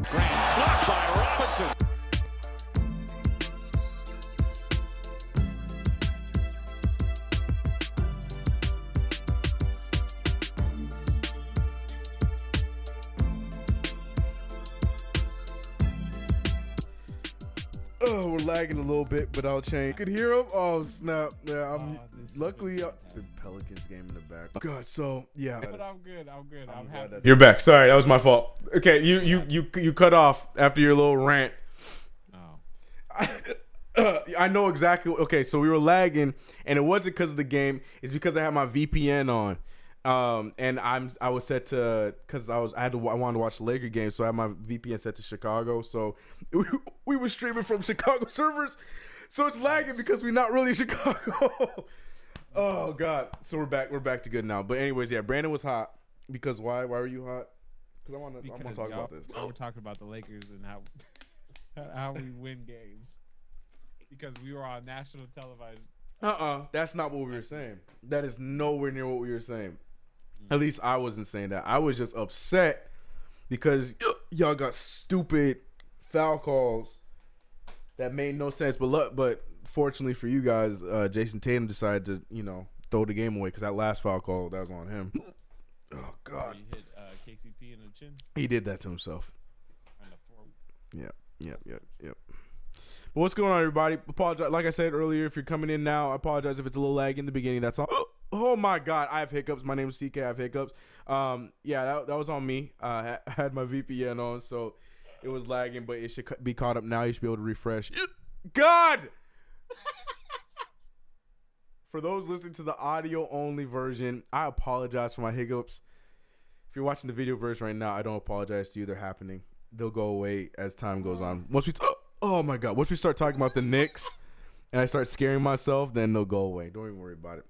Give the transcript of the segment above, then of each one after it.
Grant blocked by Robinson. Lagging a little bit, but I'll change. You Could hear him. Oh snap! Yeah, I'm. Oh, luckily, uh, fantastic. the Pelicans game in the back. God, so yeah. But I'm good. I'm good. I'm, glad happy. You're back. Sorry, that was my fault. Okay, you you you you cut off after your little rant. Oh. I know exactly. Okay, so we were lagging, and it wasn't because of the game. It's because I had my VPN on, um, and I'm I was set to because I was I had to I wanted to watch the Laker game, so I had my VPN set to Chicago. So we, we were streaming from Chicago servers, so it's lagging because we're not really in Chicago. oh God! So we're back. We're back to good now. But anyways, yeah, Brandon was hot because why? Why were you hot? Because I want to. I want to talk about this. We're talking about the Lakers and how how we win games because we were on national television. Uh uh that's not what we were saying. That is nowhere near what we were saying. At least I wasn't saying that. I was just upset because y- y'all got stupid foul calls that made no sense. But look, but fortunately for you guys, uh, Jayson Tatum decided to you know throw the game away because that last foul call that was on him. Oh God, You hit uh, KCP in the chin he did that to himself. and the throat. Yep, yep, yep, yep. But what's going on, everybody? Apologize. Like I said earlier, if you're coming in now, I apologize if it's a little lag in the beginning. That's all. Oh my God, I have hiccups. My name is CK. I have hiccups. Um, yeah, that, that was on me. Uh, I had my VPN on, so it was lagging, but it should be caught up now. You should be able to refresh. God. For those listening to the audio only version, I apologize for my hiccups. If you're watching the video version right now, I don't apologize to you. They're happening. They'll go away as time goes on. Once we, t- oh my god, once we start talking about the Knicks, and I start scaring myself, then they'll go away. Don't even worry about it.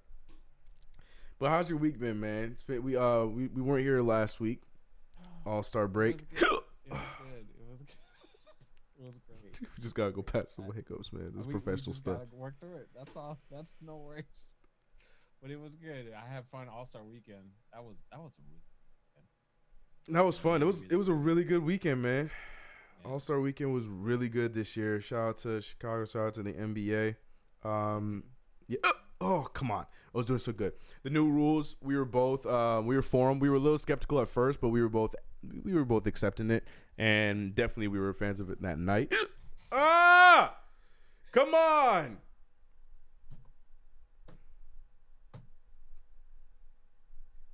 But how's your week been, man? It's been, we uh we, we weren't here last week, All Star break. It was good. It was good. It was, it was great. we just gotta go past some hiccups, man. This is We- we professional just stuff. Work through it. That's all. That's no worries. But it was good. I had fun All Star Weekend. That was that was a week. That was fun. It was it was a really good weekend, man. Yeah. All Star Weekend was really good this year. Shout out to Chicago. Shout out to the NBA. Um, yeah. Oh come on, I was doing so good. The new rules. We were both. Uh, we were for 'em. We were a little skeptical at first, but we were both. We were both accepting it, and definitely we were fans of it that night. ah, come on.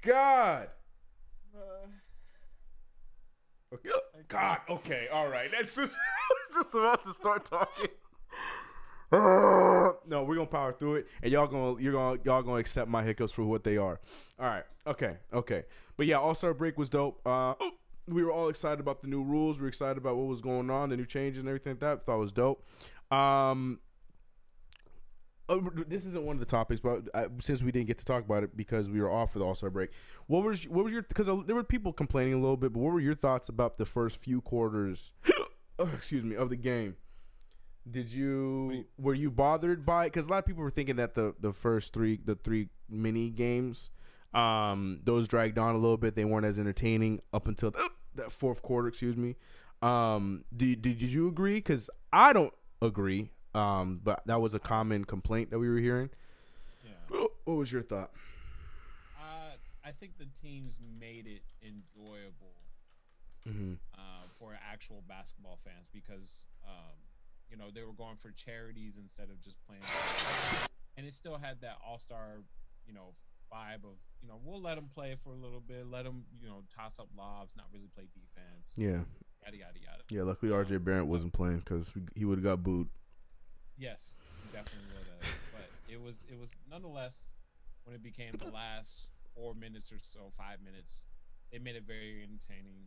God. Okay. God. Okay. All right. That's just. I was just about to start talking. We're gonna power through it, and y'all gonna you're gonna y'all gonna accept my hiccups for what they are. All right. Okay. Okay. But yeah, All Star Break was dope. Uh, we were all excited about the new rules. We were excited about what was going on, the new changes and everything like that. Thought was dope. Um, uh, this isn't one of the topics, but uh, since we didn't get to talk about it because we were off for the All Star break, what was what was your because there were people complaining a little bit, but what were your thoughts about the first few quarters? excuse me of the game. Did you were you bothered by it? Because a lot of people were thinking that the the first three the three mini games, um, those dragged on a little bit. They weren't as entertaining up until that fourth quarter. Excuse me. Um, did did you agree? Because I don't agree. Um, but that was a common complaint that we were hearing. Yeah. What was your thought? Uh, I think the teams made it enjoyable Mm-hmm. uh, for actual basketball fans because um, you know they were going for charities instead of just playing, and it still had that all star you know vibe of you know we'll let them play for a little bit, let them you know toss up lobs, not really play defense, Yeah, yada yada yada. yeah. Luckily, RJ um, Barrett wasn't playing because he would have got booed. Yes, he definitely would have. but it was it was nonetheless when it became the last four minutes or so, five minutes, they made it very entertaining.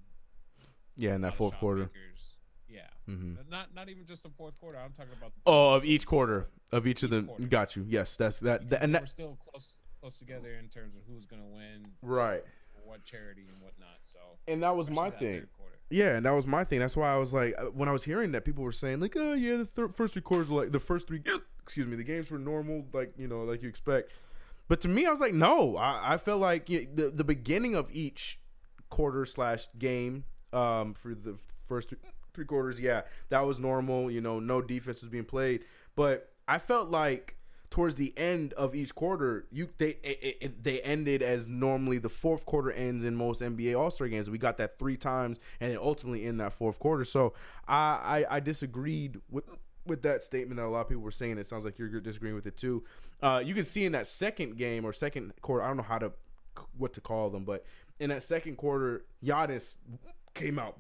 Yeah, in that fourth quarter. makers. Yeah, Mm-hmm. Not not even just the fourth quarter. I'm talking about. the Oh, of each quarter, of each, of Each the. quarter. Got you. Yes, that's that. that and that. were still close close together in terms of who's gonna win, Right. what charity and whatnot. So And that was my that thing. Yeah, and that was my thing. That's why I was like, uh, when I was hearing that, people were saying like, oh yeah, the thir- first three quarters were like the first three. Excuse me, the games were normal, like you know, like you expect. But to me, I was like, no, I, I felt like y- the the beginning of each quarter slash game um, for the first three, three quarters. Yeah, that was normal. You know, no defense was being played, but I felt like towards the end of each quarter, you they it, it, they ended as normally the fourth quarter ends in most NBA All Star games. We got that three times, and ultimately in that fourth quarter. So I, I I disagreed with with that statement that a lot of people were saying. It sounds like you're disagreeing with it too. Uh, you can see in that second game or second quarter, I don't know how to what to call them, but in that second quarter, Giannis came out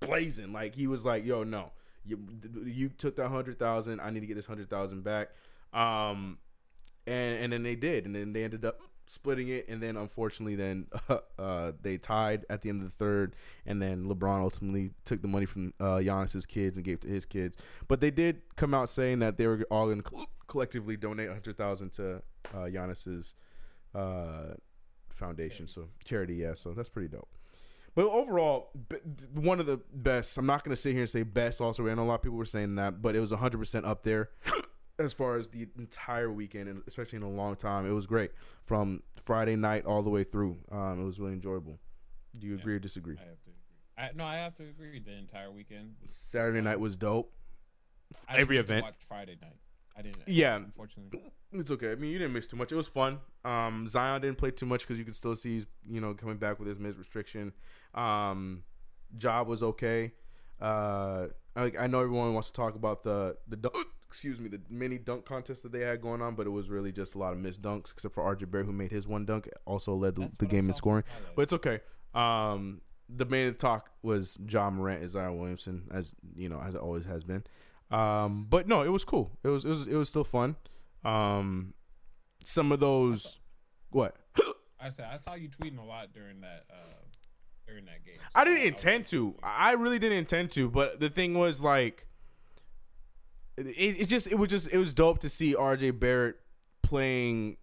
blazing. Like he was like, "Yo, no, you you took that hundred thousand. I need to get this hundred thousand back." Um, and and then they did, and then they ended up splitting it, and then unfortunately, then uh, uh, they tied at the end of the third, and then LeBron ultimately took the money from uh, Giannis's kids and gave it to his kids. But they did come out saying that they were all going to collectively donate a hundred thousand to uh, Giannis's uh, foundation, so charity. Yeah, so that's pretty dope. But overall, b- one of the best. I'm not going to sit here and say best. Also, I know a lot of people were saying that, but it was 100 percent up there as far as the entire weekend, and especially in a long time. It was great from Friday night all the way through. Um, it was really enjoyable. Do you agree or disagree? I have to agree. I, no, I have to agree. The entire weekend. Saturday night was dope. I every event. Watch Friday night. I didn't. Yeah. Unfortunately. It's okay. I mean, you didn't miss too much. It was fun. Um, Zion didn't play too much because you could still see he's you know coming back with his mid restriction. Um, Job was okay. Uh, I, I know everyone wants to talk about the the dunk, excuse me the mini dunk contest that they had going on, but it was really just a lot of missed dunks, except for RJ Barrett who made his one dunk, also led the, the game in scoring. But it's okay. Um, the main talk was Ja Morant and Zion Williamson, as you know, as it always has been. Um, but no, it was cool. It was it was it was still fun. Um, some of those, what I said I saw you tweeting a lot during that uh, during that game. I didn't intend to. I really didn't intend to. But the thing was like, it, it just it was just it was dope to see RJ Barrett playing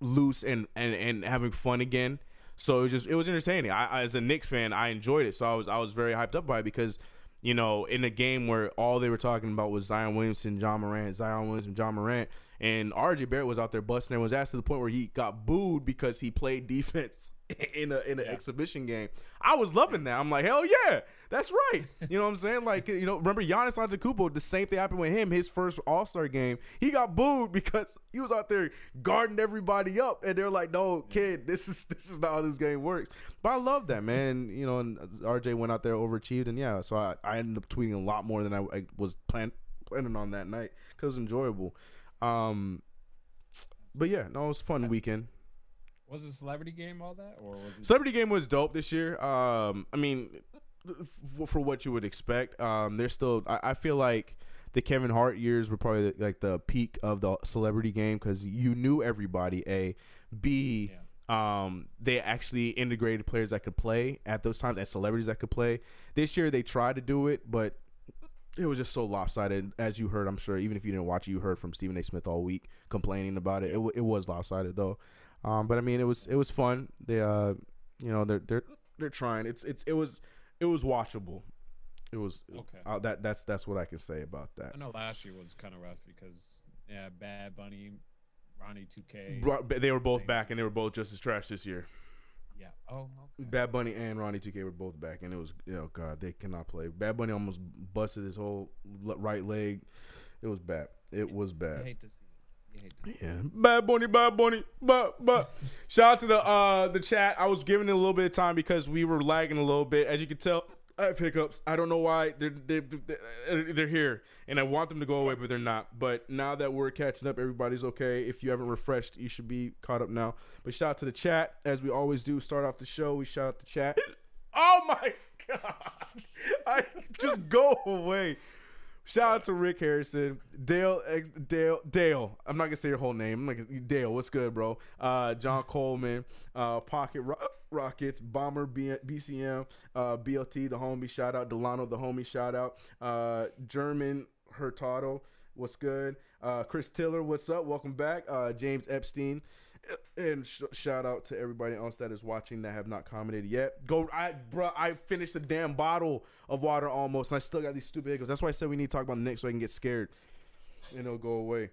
loose and and and having fun again. So it was just it was entertaining. I, I as a Knicks fan, I enjoyed it. So I was I was very hyped up by it because you know in a game where all they were talking about was Zion Williamson, Ja Morant, Zion Williamson, Ja Morant, and RJ Barrett was out there busting and was asked to the point where he got booed because he played defense in a in an Yeah. exhibition game. I was loving that. I'm like, hell yeah, that's right. You know what I'm saying? Like, you know, remember Giannis Antetokounmpo? The same thing happened with him. His first All Star game, he got booed because he was out there guarding everybody up, and they're like, "No, kid, this is this is not how this game works." But I love that, man. You know, and RJ went out there overachieved, and yeah, so I, I ended up tweeting a lot more than I, I was plan, planning on that night because it was enjoyable. Um, but yeah, no, it was a fun weekend. Was the celebrity game all that, or was it? Celebrity game was dope this year. Um, I mean, f- for what you would expect. Um, there's still. I, I feel like the Kevin Hart years were probably like the peak of the celebrity game because you knew everybody. A, B. Um, they actually integrated players that could play at those times and celebrities that could play. This year they tried to do it, but it was just so lopsided. As you heard, I'm sure, even if you didn't watch it, you heard from Stephen A. Smith all week complaining about it. It, it was lopsided though. Um, but I mean, it was it was fun. They uh, you know, they're they're they're trying. It's it's it was it was watchable. It was Okay. Uh, that that's that's what I can say about that. I know last year was kind of rough because yeah, Bad Bunny, Ronnie 2K. They were both back, and they were both just as trash this year. Yeah. Oh, okay. Bad Bunny and Ronnie 2K were both back, and it was oh god, they cannot play. Bad Bunny almost busted his whole right leg. It was bad. It was You bad. hate to see it. You hate to see it. Yeah, Bad Bunny, Bad Bunny, but but shout out to the uh the chat. I was giving it a little bit of time because we were lagging a little bit, as you can tell. I have hiccups. I don't know why they're they're they're, here, and I want them to go away, but they're not. But now that we're catching up, everybody's okay. If you haven't refreshed, you should be caught up now. But shout out to the chat, as we always do. Start off the show, we shout out the chat. Oh my god! I just go away. Shout out to Rick Harrison, Dale, Dale, Dale. I'm not gonna say your whole name. I'm like Dale. What's good, bro? Uh, John Coleman, uh, Pocket Ro- Rockets, Bomber, B- BCM, uh, BLT, the homie. Shout out Delano, the homie. Shout out uh, German Hurtado. What's good? Uh, Chris Tiller, what's up? Welcome back. Uh, James Epstein. And sh- shout out to everybody else that is watching that have not commented yet. Go, I, bro, I finished a damn bottle of water almost, and I still got these stupid hiccups. That's why I said we need to talk about the Knicks so I can get scared, and it'll go away.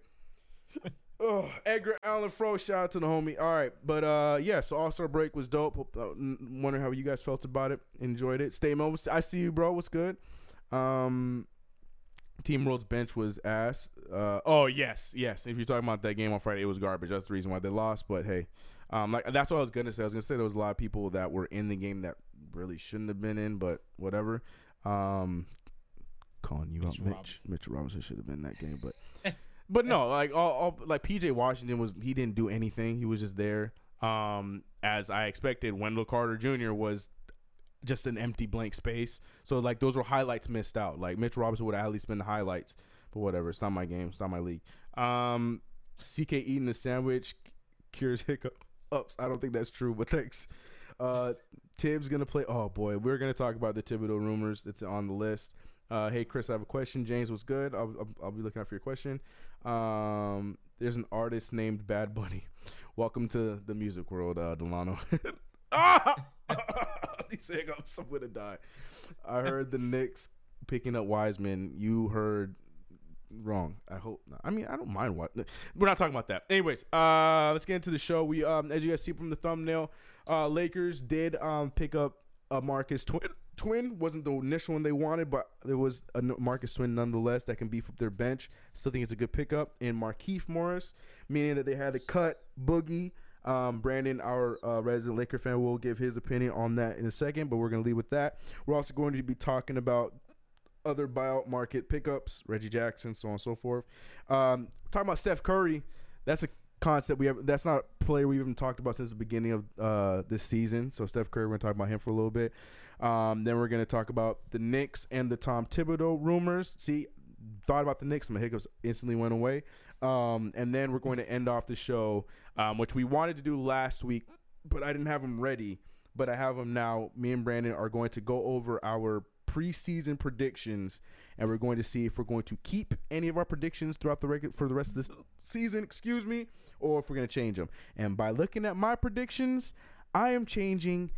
Oh, Edgar Allan Fro, shout out to the homie. All right, but uh, yeah, so All Star break was dope. Uh, wondering how you guys felt about it. Enjoyed it. Stay Mo, I see you, bro. What's good? Um, Team World's bench was ass. Uh, oh yes, yes. If you're talking about that game on Friday, it was garbage. That's the reason why they lost. But hey, um, like that's what I was gonna say. I was gonna say there was a lot of people that were in the game that really shouldn't have been in, but whatever. Um, calling you Mitch out, Mitch. Robinson. Mitch Robinson should have been in that game, but but no, like all, all like PJ Washington was he didn't do anything. He was just there. Um, as I expected, Wendell Carter Jr. was just an empty blank space. So like those were highlights missed out. Like Mitch Robinson would have at least been the highlights. But whatever, it's not my game. It's not my league. Um, CK eating the sandwich cures hiccups. I don't think that's true, but thanks. Uh, Thibs gonna play. Oh boy, we're gonna talk about the Thibodeau rumors. It's on the list. Uh, hey Chris, I have a question. James was good. I'll, I'll, I'll be looking out for your question. Um, there's an artist named Bad Bunny. Welcome to the music world, uh, Delano. ah! These hiccups, I'm gonna die. I heard the Knicks picking up Wiseman. You heard wrong. I hope not. I mean, I don't mind what. We're not talking about that. Anyways, uh, let's get into the show. We, um, as you guys see from the thumbnail, uh, Lakers did um pick up a Marcus Twin. Twin wasn't the initial one they wanted, but there was a Marcus Twin nonetheless that can beef up their bench. Still think it's a good pickup in Markieff Morris, meaning that they had to cut Boogie. Um, Brandon, our uh, resident Laker fan, will give his opinion on that in a second, but we're going to leave with that. We're also going to be talking about other buyout market pickups, Reggie Jackson, so on and so forth. Um, talking about Steph Curry, that's a concept we have. That's not a player we've even talked about since the beginning of uh, this season. So Steph Curry, we're going to talk about him for a little bit. Um, then we're going to talk about the Knicks and the Tom Thibodeau rumors. See, thought about the Knicks, my hiccups instantly went away. Um, and then we're going to end off the show, um, which we wanted to do last week, but I didn't have them ready. But I have them now. Me and Brandon are going to go over our preseason predictions, and we're going to see if we're going to keep any of our predictions throughout the regular for the rest of this season. Excuse me, or if we're going to change them. And by looking at my predictions, I am changing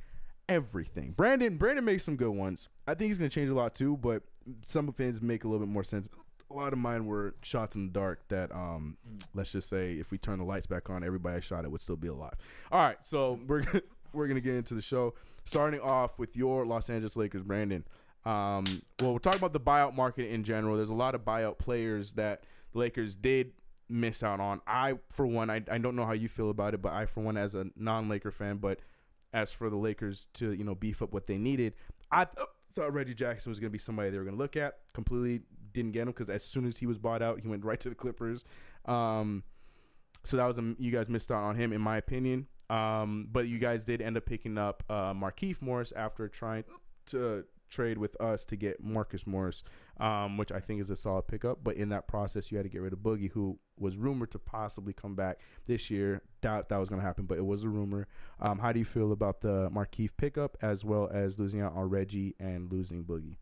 everything. Brandon, Brandon makes some good ones. I think he's going to change a lot too, but some of his make a little bit more sense. A lot of mine were shots in the dark that, um, let's just say, if we turn the lights back on, everybody I shot it would still be alive. All right, so we're gonna, we're gonna get into the show, starting off with your Los Angeles Lakers, Brandon. Um, well, we're talking about the buyout market in general. There's a lot of buyout players that the Lakers did miss out on. I, for one, I, I don't know how you feel about it, but I, for one, as a non-Laker fan, but as for the Lakers to you know beef up what they needed, I th- thought Reggie Jackson was going to be somebody they were going to look at. Completely didn't get him because as soon as he was bought out, he went right to the Clippers. Um, so that was a, you guys missed out on him, in my opinion. Um, but you guys did end up picking up uh, Markieff Morris after trying to trade with us to get Marcus Morris, um, which I think is a solid pickup. But in that process, you had to get rid of Boogie, who was rumored to possibly come back this year. Doubt that was going to happen, but it was a rumor. Um, how do you feel about the Markieff pickup as well as losing out on Reggie and losing Boogie?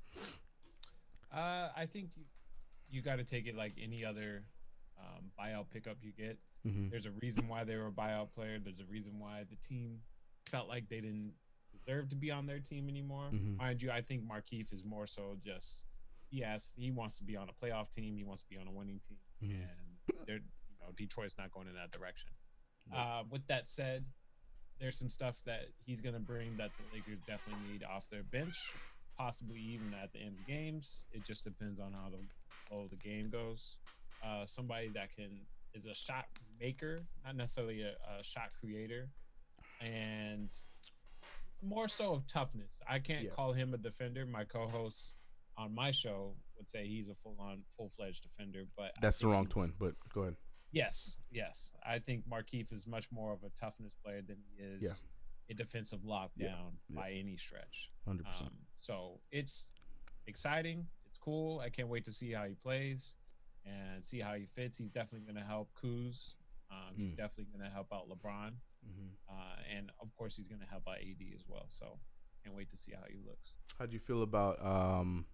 Uh, I think you, you got to take it like any other um, buyout pickup you get. Mm-hmm. There's a reason why they were a buyout player. There's a reason why the team felt like they didn't deserve to be on their team anymore. Mhm. Mind you, I think Markieff is more so just yes, he wants to be on a playoff team. He wants to be on a winning team, Mhm. and they're you know Detroit's not going in that direction. Uh, with that said, there's some stuff that he's going to bring that the Lakers definitely need off their bench, possibly even at the end of games. It just depends on how the flow the game goes. Uh, somebody that can is a shot maker, not necessarily a, a shot creator, and more so of toughness. I can't Yeah. call him a defender. My co-host on my show would say he's a full-on, full-fledged defender, but That's the wrong he- twin, but go ahead. Yes, yes. I think Markieff is much more of a toughness player than he is Yeah. a defensive lockdown Yeah, by any stretch. 100%. Um, so it's exciting. It's cool. I can't wait to see how he plays and see how he fits. He's definitely going to help Kuz. Um, he's Mm. definitely going to help out LeBron, mm-hmm. uh, and of course he's going to help out AD as well. So can't wait to see how he looks. How'd you feel about um,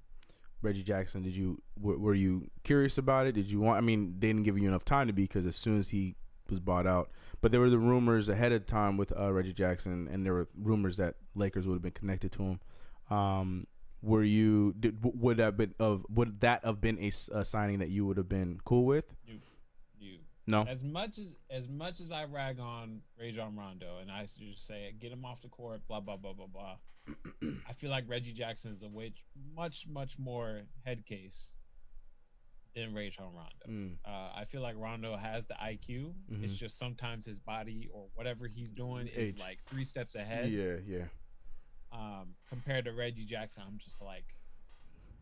Reggie Jackson? Did you were, were you curious about it? Did you want? I mean, they didn't give you enough time to be because as soon as he was bought out, but there were the rumors ahead of time with uh, Reggie Jackson, and there were rumors that Lakers would have been connected to him. Um, were you did, would that been of would that have been a signing that you would have been cool with? You, you, No. As much as as much as I rag on Rajon Rondo and I just say get him off the court, blah blah blah blah blah. I feel like Reggie Jackson is a much much more head case than Rajon Rondo. Mm. Uh, I feel like Rondo has the IQ. It's Mhm. just sometimes his body or whatever he's doing is Age. like three steps ahead. Yeah, yeah. Um, compared to Reggie Jackson, I'm just like,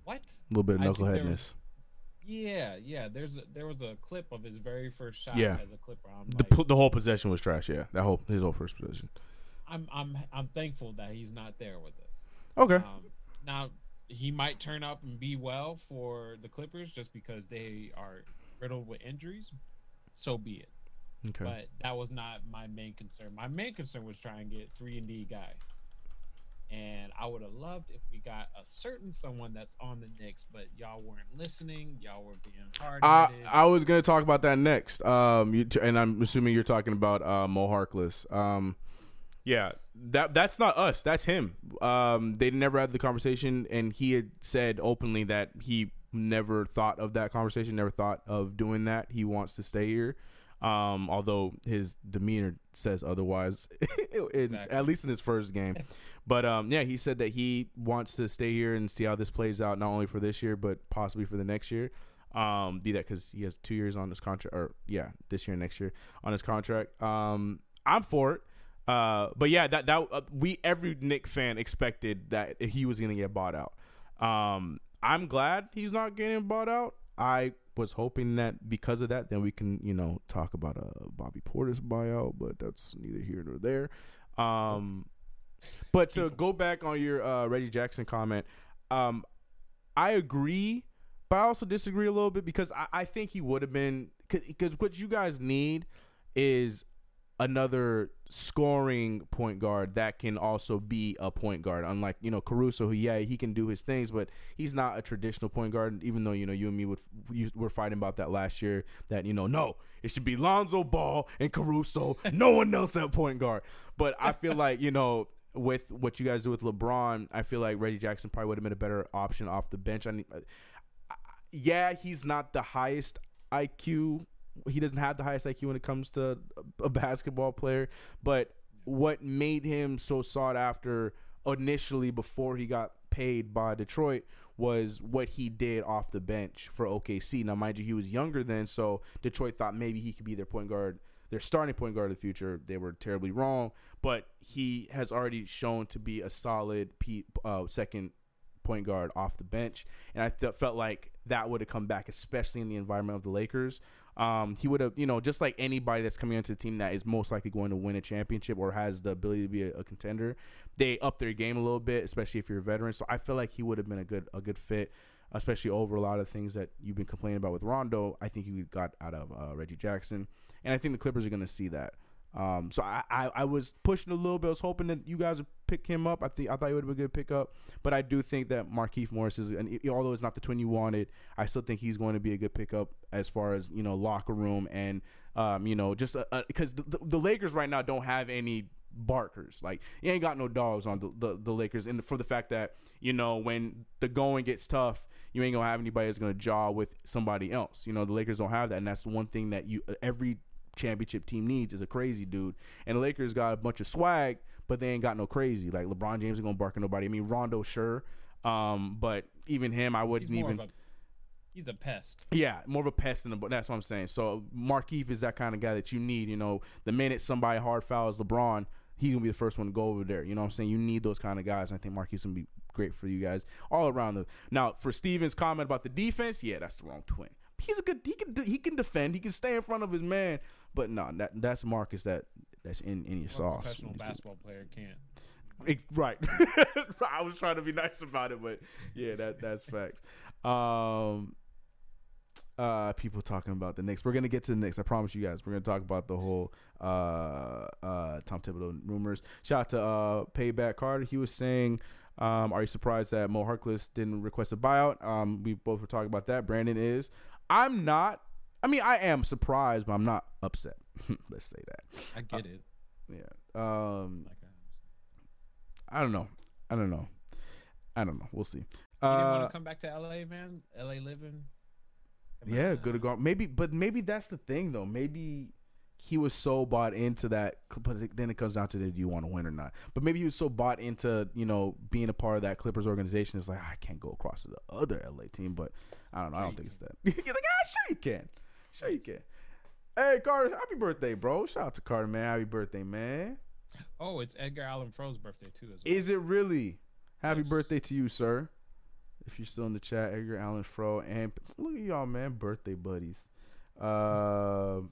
what? A little bit of I think there knuckleheadness. Yeah, yeah. There's a, there was a clip of his very first shot Yeah. as a clipper. I'm The, like, the whole possession was trash. Yeah, that whole his whole first possession. I'm I'm I'm thankful that he's not there with us. Okay. Um, now he might turn up and be well for the Clippers just because they are riddled with injuries. So be it. Okay. But that was not my main concern. My main concern was trying to get three and D guy. And I would have loved if we got a certain someone that's on the Knicks, but y'all weren't listening. Y'all were being hard. I I was gonna talk about that next. Um, you, and I'm assuming you're talking about uh, Mo Harkless. Um, yeah, that that's not us. That's him. Um, they never had the conversation, and he had said openly that he never thought of that conversation. Never thought of doing that. He wants to stay here. Um, although his demeanor says otherwise, in- Exactly. at least in his first game. But um, yeah, he said that he wants to stay here and see how this plays out, not only for this year but possibly for the next year. Um, be that because he has two years on his contract, or yeah, this year and next year on his contract. Um, I'm for it. Uh, but yeah, that that uh, we every Knick fan expected that he was gonna get bought out. Um, I'm glad he's not getting bought out. I was hoping that because of that, then we can you know talk about a Bobby Portis buyout, but that's neither here nor there. Um, but to go back on your uh, Reggie Jackson comment, um, I agree, but I also disagree a little bit because I, I think he would have been because what you guys need is another scoring point guard that can also be a point guard. Unlike you know Caruso, who yeah he can do his things, but he's not a traditional point guard. Even though you know you and me would you were fighting about that last year that you know no it should be Lonzo Ball and Caruso, no one else at point guard. But I feel like you know with what you guys do with LeBron, I feel like Reggie Jackson probably would have been a better option off the bench. I need, uh, yeah, he's not the highest IQ. He doesn't have the highest IQ when it comes to a basketball player. But what made him so sought after initially before he got paid by Detroit was what he did off the bench for OKC. Now, mind you, he was younger then, so Detroit thought maybe he could be their point guard, their starting point guard of the future. They were terribly wrong, but he has already shown to be a solid uh, second point guard off the bench, and I felt like that would have come back, especially in the environment of the Lakers. Um, he would have, you know, just like anybody that's coming into the team that is most likely going to win a championship or has the ability to be a, a contender, they up their game a little bit, especially if you're a veteran. So I feel like he would have been a good a good fit, especially over a lot of things that you've been complaining about with Rondo. I think you got out of uh, Reggie Jackson, and I think the Clippers are going to see that. Um, so I, I, I was pushing a little bit. I was hoping that you guys would pick him up. I think I thought he would be a good pickup, but I do think that Markieff Morris is, and although it's not the twin you wanted, I still think he's going to be a good pickup as far as you know locker room and um, you know just because the, the, the Lakers right now don't have any barkers. Like you ain't got no dogs on the, the, the Lakers, and for the fact that you know when the going gets tough, you ain't gonna have anybody that's gonna jaw with somebody else. You know the Lakers don't have that, and that's the one thing that you every championship team needs is a crazy dude. And the Lakers got a bunch of swag, but they ain't got no crazy. Like LeBron James ain't gonna bark at nobody. I mean Rondo, sure, um, but even him, I wouldn't even. a he's a pest. Yeah, more of a pest than a. But that's what I'm saying. So Markieff is that kind of guy that you need. You know, the minute somebody hard fouls LeBron, he's gonna be the first one to go over there. You know what I'm saying? You need those kind of guys. I think Markieff's gonna be great for you guys all around. The now for Steven's comment about the defense, yeah, that's the wrong twin. He's a good. He can. He can defend. He can stay in front of his man. But no, that that's Marcus. That that's in in your A sauce. professional basketball player can't. It- right. I was trying to be nice about it, but yeah, that that's facts. Um, uh, people talking about the Knicks. We're gonna get to the Knicks. I promise you guys. We're gonna talk about the whole uh uh Tom Thibodeau rumors. Shout out to uh Payback Carter. He was saying. Um, are you surprised that Mo Harkless didn't request a buyout? Um, we both were talking about that. Brandon is. I'm not. I mean, I am surprised, but I'm not upset. Let's say that. I get it. Yeah. Um, Like I I don't know. I don't know. I don't know. We'll see. You Uh, want to come back to LA, man. LA living. Yeah, good to go. Maybe, but maybe that's the thing though. Maybe he was so bought into that. But then it comes down to do you want to win or not? But maybe he was so bought into you know being a part of that Clippers organization. It's like I can't go across to the other LA team. But I don't know. I don't think it's that. You're like ah, sure you can, sure you can. Hey Carter, happy birthday, bro! Shout out to Carter, man. Happy birthday, man. Oh, it's Edgar Allan Fro's birthday too. As well. Is it really? Happy Yes. birthday to you, sir. If you're still in the chat, Edgar Allan Fro and look at y'all, man, birthday buddies. Um,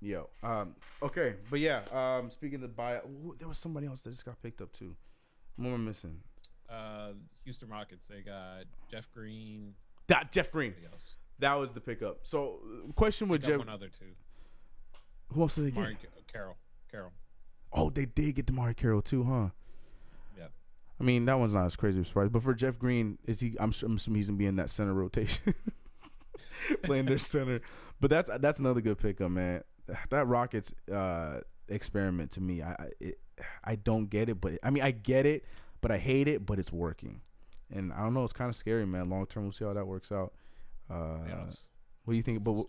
yo, um, okay, but yeah, um, speaking of bio, ooh, there was somebody else that just got picked up too. What am I missing? Uh, Houston Rockets. They got Jeff Green. That Jeff Green. That was the pickup. So, question with Jeff. one other too. Who else did they get? Mark Carroll. Carroll. Oh, they did get DeMarre Carroll too, huh? Yeah. I mean, that one's not as crazy of a surprise. But for Jeff Green, is he? I'm, I'm assuming he's gonna be in that center rotation, playing their center. But that's that's another good pickup, man. That Rockets uh, experiment to me, I I, it, I don't get it, but I mean I get it, but I hate it, but it's working. And I don't know, it's kind of scary, man. Long term, we'll see how that works out. Uh, what do you think? But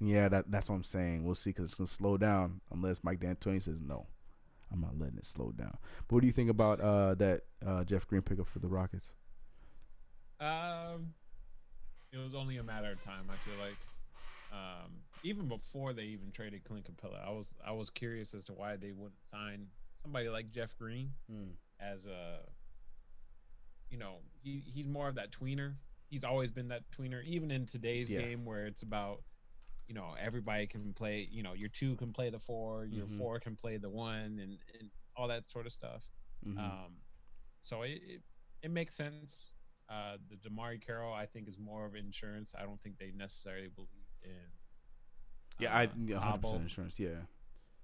yeah, that that's what I'm saying. We'll see because it's gonna slow down unless Mike D'Antoni says no. I'm not letting it slow down. But what do you think about uh, that uh, Jeff Green pickup for the Rockets? Um, it was only a matter of time. I feel like, um, even before they even traded Clint Capela, I was I was curious as to why they wouldn't sign somebody like Jeff Green as a, you know, he he's more of that tweener. He's always been that tweener, even in today's Yeah. game where it's about, you know, everybody can play. You know, your two can play the four, your Mhm. four can play the one, and and all that sort of stuff. Mhm. Um, so it, it it makes sense. Uh, the DeMarre Carroll, I think, is more of insurance. I don't think they necessarily believe in. yeah, I uh, yeah, 100 Thabo. percent insurance. Yeah,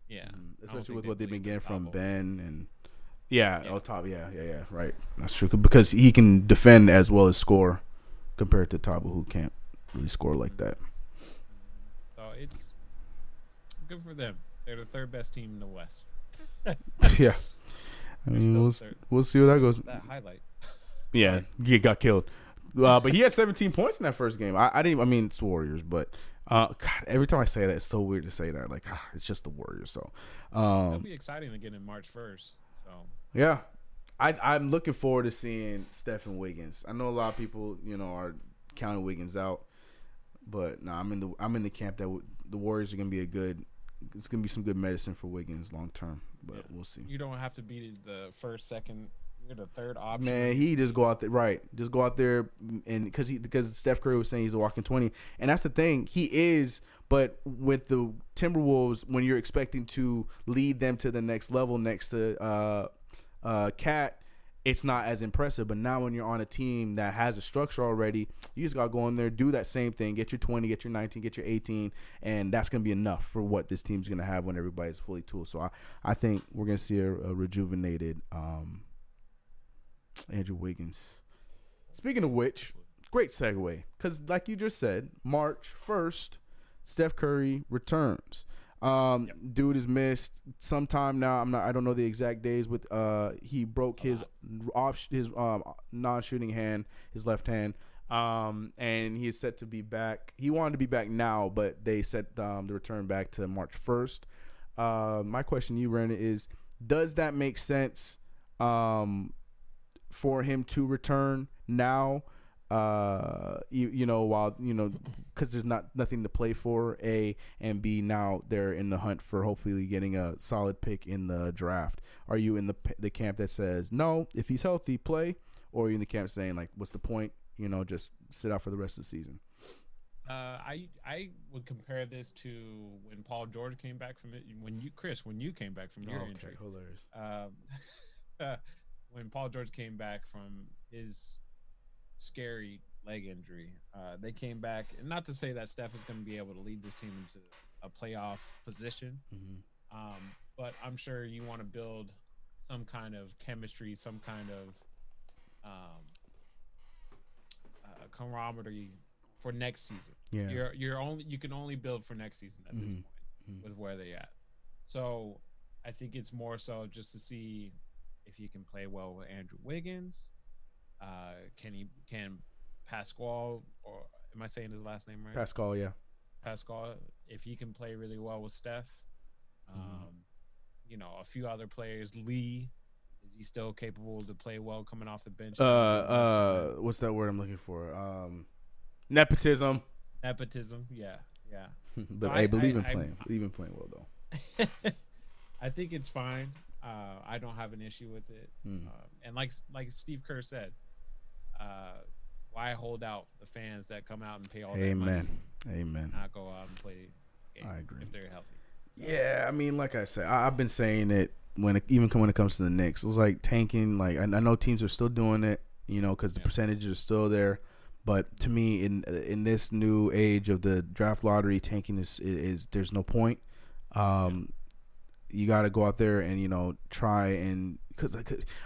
Yeah, Mhm. Especially with they what they've been getting from Thabo. Ben and yeah, Yeah. top. Yeah, yeah, yeah. Right. That's true because he can defend as well as score compared to Thabo, who can't really score like that. So it's good for them. They're the third best team in the West. yeah. I mean, we'll, third. we'll see where that goes. That highlight. Yeah, he got killed. Uh, but he had 17 points in that first game. I, I didn't. I mean, it's Warriors, but uh, God, every time I say that, it's so weird to say that. Like, ah, it's just the Warriors. So, It'll um, be exciting again in March first. So yeah, I, I'm looking forward to seeing Stephen Wiggins. I know a lot of people, you know, are counting Wiggins out, but no, I'm in the I'm in the camp that w- the Warriors are gonna be a good. It's gonna be some good medicine for Wiggins long term, but Yeah. we'll see. you don't have to be the first, second. You're the third option. Man, he just go out there, right? Just go out there and because he because Steph Curry was saying he's a walking twenty, and that's the thing. He is, but with the Timberwolves, when you're expecting to lead them to the next level next to uh, uh, KAT, it's not as impressive. But now when you're on a team that has a structure already, you just gotta go in there, do that same thing, get your twenty, get your nineteen, get your eighteen, and that's gonna be enough for what this team's gonna have when everybody's fully tooled. So I, I think we're gonna see a, a rejuvenated. Um, Andrew Wiggins. Speaking of which, great segue because, like you just said, March first, Steph Curry returns. Um, dude is missed sometime now. I'm not. I don't know the exact days. With uh, he broke his off his um non-shooting hand, his left hand. Um, and he is set to be back. He wanted to be back now, but they set um the return back to March first. Uh, my question to you, Brandon, is: Does that make sense? Um, for him to return now uh you, you know while you know because there's not nothing to play for a and b now they're in the hunt for hopefully getting a solid pick in the draft. Are you in the the camp that says no if he's healthy play or are you in the camp saying like what's the point? You know just sit out for the rest of the season. Uh, I I would compare this to when Paul George came back from it. When you Chris, when you came back from your injury, hilarious. Um, when Paul George came back from his scary leg injury, uh, they came back. And not to say that Steph is going to be able to lead this team into a playoff position, mm-hmm. um, but I'm sure you want to build some kind of chemistry, some kind of um, uh, camaraderie for next season. yeah You're you're only you can only build for next season at this Mhm. point Mhm. with where they at. So I think it's more so just to see if he can play well with Andrew Wiggins. Uh, can he can Pasquale or am I saying his last name right? Paschall, yeah. Paschall. If he can play really well with Steph, um, Mhm. you know, a few other players, Lee, is he still capable to play well coming off the bench? Uh, uh, what's that word I'm looking for? Um, nepotism. nepotism. Yeah, yeah. but I- I, believe I- in I- playing. believe in playing well though. I think it's fine. Uh, I don't have an issue with it. Mm. Um, and like like Steve Kerr said, uh, why hold out the fans that come out and pay all that money, Amen. Amen. not go out and play I agree. if they're healthy. Yeah, I mean, like I said, I, I've been saying it when it, even when it comes to the Knicks. It was like tanking. Like I, I know teams are still doing it, you know, because the Yeah. percentages are still there. But to me, in in this new age of the draft lottery, tanking is is, is there's no point. Um, you got to go out there and you know try and because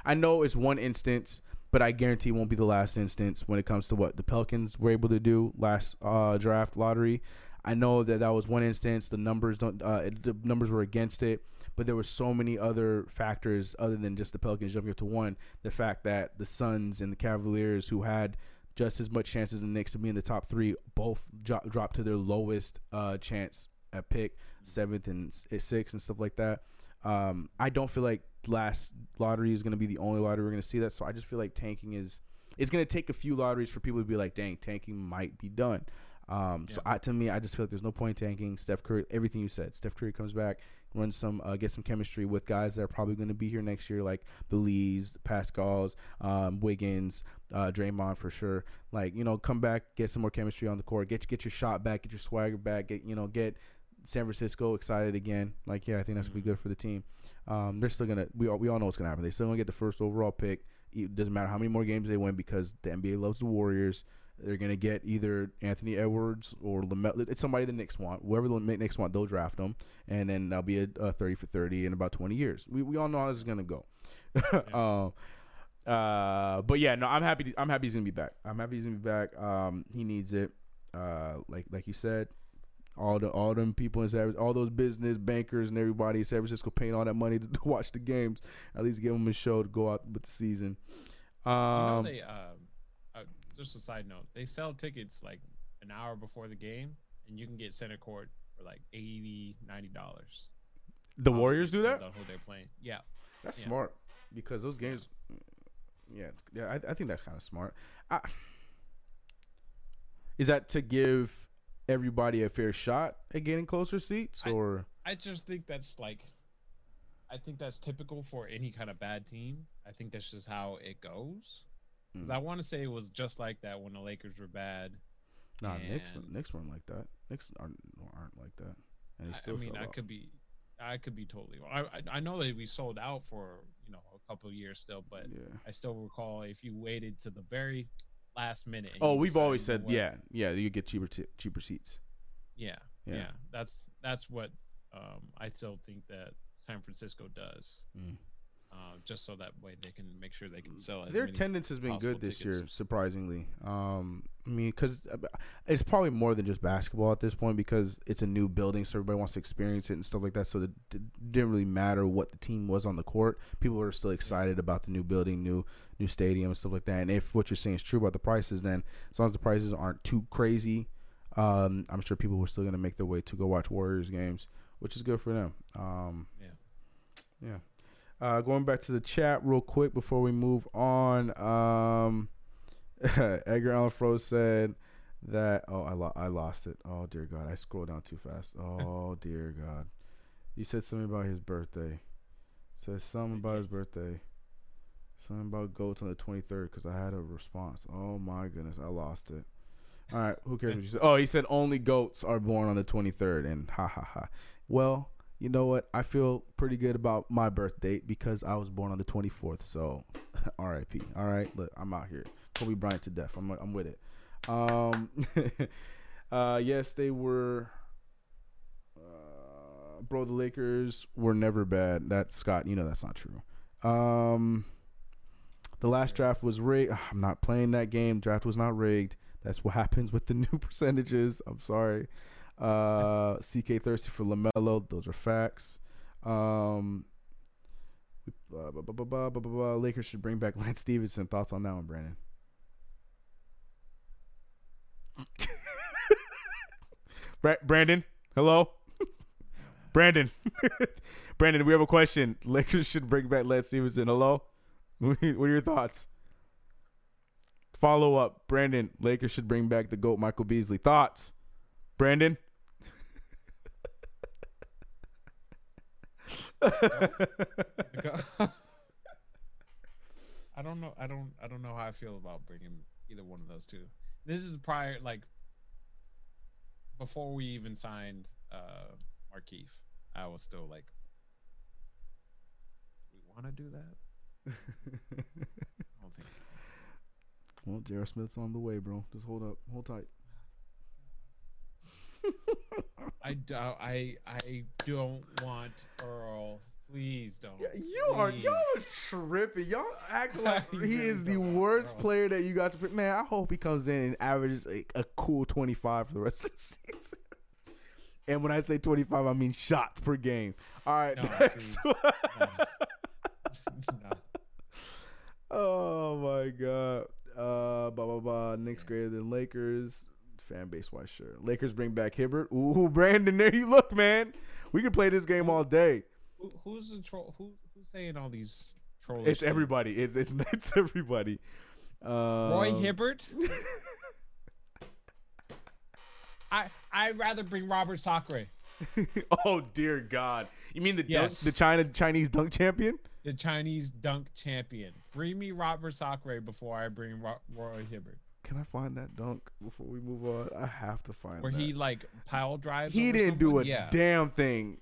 I know it's one instance, but I guarantee it won't be the last instance when it comes to what the Pelicans were able to do last uh, draft lottery. I know that that was one instance. The numbers don't. Uh, the numbers were against it, but there were so many other factors other than just the Pelicans jumping up to one. The fact that the Suns and the Cavaliers, who had just as much chances as the Knicks to be in the top three, both dro- dropped to their lowest uh, chance at pick, seventh and sixth and stuff like that. Um, I don't feel like last lottery is going to be the only lottery we're going to see that. So I just feel like tanking is. It's going to take a few lotteries for people to be like, dang, tanking might be done. Um, So I, to me, I just feel like there's no point in tanking. Steph Curry, everything you said. Steph Curry comes back, runs some, uh, get some chemistry with guys that are probably going to be here next year, like the Lees, the Paschalls, um, Wiggins, uh, Draymond for sure. Like you know, come back, get some more chemistry on the court, get get your shot back, get your swagger back, get you know, get San Francisco excited again. Like yeah, I think that's gonna be good for the team. Um, they're still gonna we all, we all know what's gonna happen. They're still gonna get the first overall pick. It doesn't matter how many more games they win because the NBA loves the Warriors. They're gonna get either Anthony Edwards or LaMelo. It's somebody the Knicks want. Whoever the Knicks want, they'll draft them, and then that'll be a, a thirty for thirty in about twenty years. We we all know how this is gonna go. um, uh, but yeah, no, I'm happy. To, I'm happy he's gonna be back. I'm happy he's gonna be back. Um, he needs it. Uh, like like you said, all the all them people in San, all those business bankers and everybody in San Francisco paying all that money to, to watch the games. At least give them a show to go out with the season. You know Um, they um, uh, just a side note, they sell tickets like an hour before the game, and you can get center court for like 80 dollars. the Warriors do that. Who they're playing? Yeah, That's Yeah. smart because those games. Yeah, yeah, I, I think that's kind of smart. I, is that to give everybody a fair shot at getting closer seats, or I just think that's like, I think that's typical for any kind of bad team. I think that's just how it goes. Because Mm. I want to say it was just like that when the Lakers were bad. nah? Knicks, and- Knicks weren't like that. Knicks aren't aren't like that, and they I, I mean, I out. could be, I could be totally. wrong. I, I I know that we sold out for you know a couple of years still, but yeah. I still recall if you waited to the very last minute. Oh, we've always said, yeah, yeah, you get cheaper t- cheaper seats. yeah, Yeah. yeah, That's that's what um, I still think that San Francisco does, Mm. Uh, just so that way they can make sure they can sell. Their attendance has been good this tickets. year, surprisingly. Um, I mean, because it's probably more than just basketball at this point because it's a new building, so everybody wants to experience it and stuff like that. So it didn't really matter what the team was on the court. People were still excited about the new building, new new stadium, and stuff like that. And if what you're saying is true about the prices, then as long as the prices aren't too crazy, um, I'm sure people were still going to make their way to go watch Warriors games, which is good for them. Um, Yeah. yeah. Uh, going back to the chat real quick before we move on. Um, Edgar Allan said that. Oh, I, lo- I lost it. Oh, dear God. I scrolled down too fast. Oh, dear God. You said something about his birthday. Said something about his birthday. Something about goats on the 23rd because I had a response. Oh, my goodness. I lost it. All right. Who cares what you said? Oh, he said only goats are born on the 23rd. And ha ha ha. Well, you know what? I feel pretty good about my birth date because I was born on the 24th. So, R.I.P. All right, look, I'm out here. Kobe Bryant to death. I'm I'm with it. Um, uh, yes, they were. Uh, bro, the Lakers were never bad. That's Scott. You know that's not true. Um, the last draft was rigged. I'm not playing that game. Draft was not rigged. That's what happens with the new percentages. I'm sorry. Uh, CK thirsty for LaMelo. Those are facts. Um, bu- bu- bu- Lakers should bring back Lance Stephenson. Thoughts on that one, Brandon? Bra- Brandon, hello. Brandon, Brandon, we have a question. Lakers should bring back Lance Stephenson. Hello. what are your thoughts? Follow up, Brandon. Lakers should bring back the goat Michael Beasley. Thoughts, Brandon. I don't know. I don't. I don't know how I feel about bringing either one of those two. This is prior, like before we even signed uh Markieff. I was still like, we want to do that. I don't think so. Well, J.R. Smith's on the way, bro. Just hold up, hold tight. I don't. I I don't want Earl. Please don't. you are y'all are tripping. Y'all act like he is the worst bro. player that you guys. Man, I hope he comes in and averages a, a cool twenty five for the rest of the season. And when I say twenty five, I mean shots per game. All right, No, next. see, No. oh my god. Uh, blah blah blah. Knicks greater than Lakers. Fan base wise, sure. Lakers bring back Hibbert. Ooh, Brandon, there you look, man. We can play this game all day. Who, who's the troll? Who, who's saying all these trolls? It's everybody. It's it's it's everybody. Um, Roy Hibbert. I I'd rather bring Robert Sacre, oh dear God! You mean the Yes. dunk, the China Chinese dunk champion? the Chinese dunk champion. Bring me Robert Sacre before I bring Ro- Roy Hibbert, Can I find that dunk before we move on? I have to find where that. he like pile drives. he didn't do a yeah. damn thing.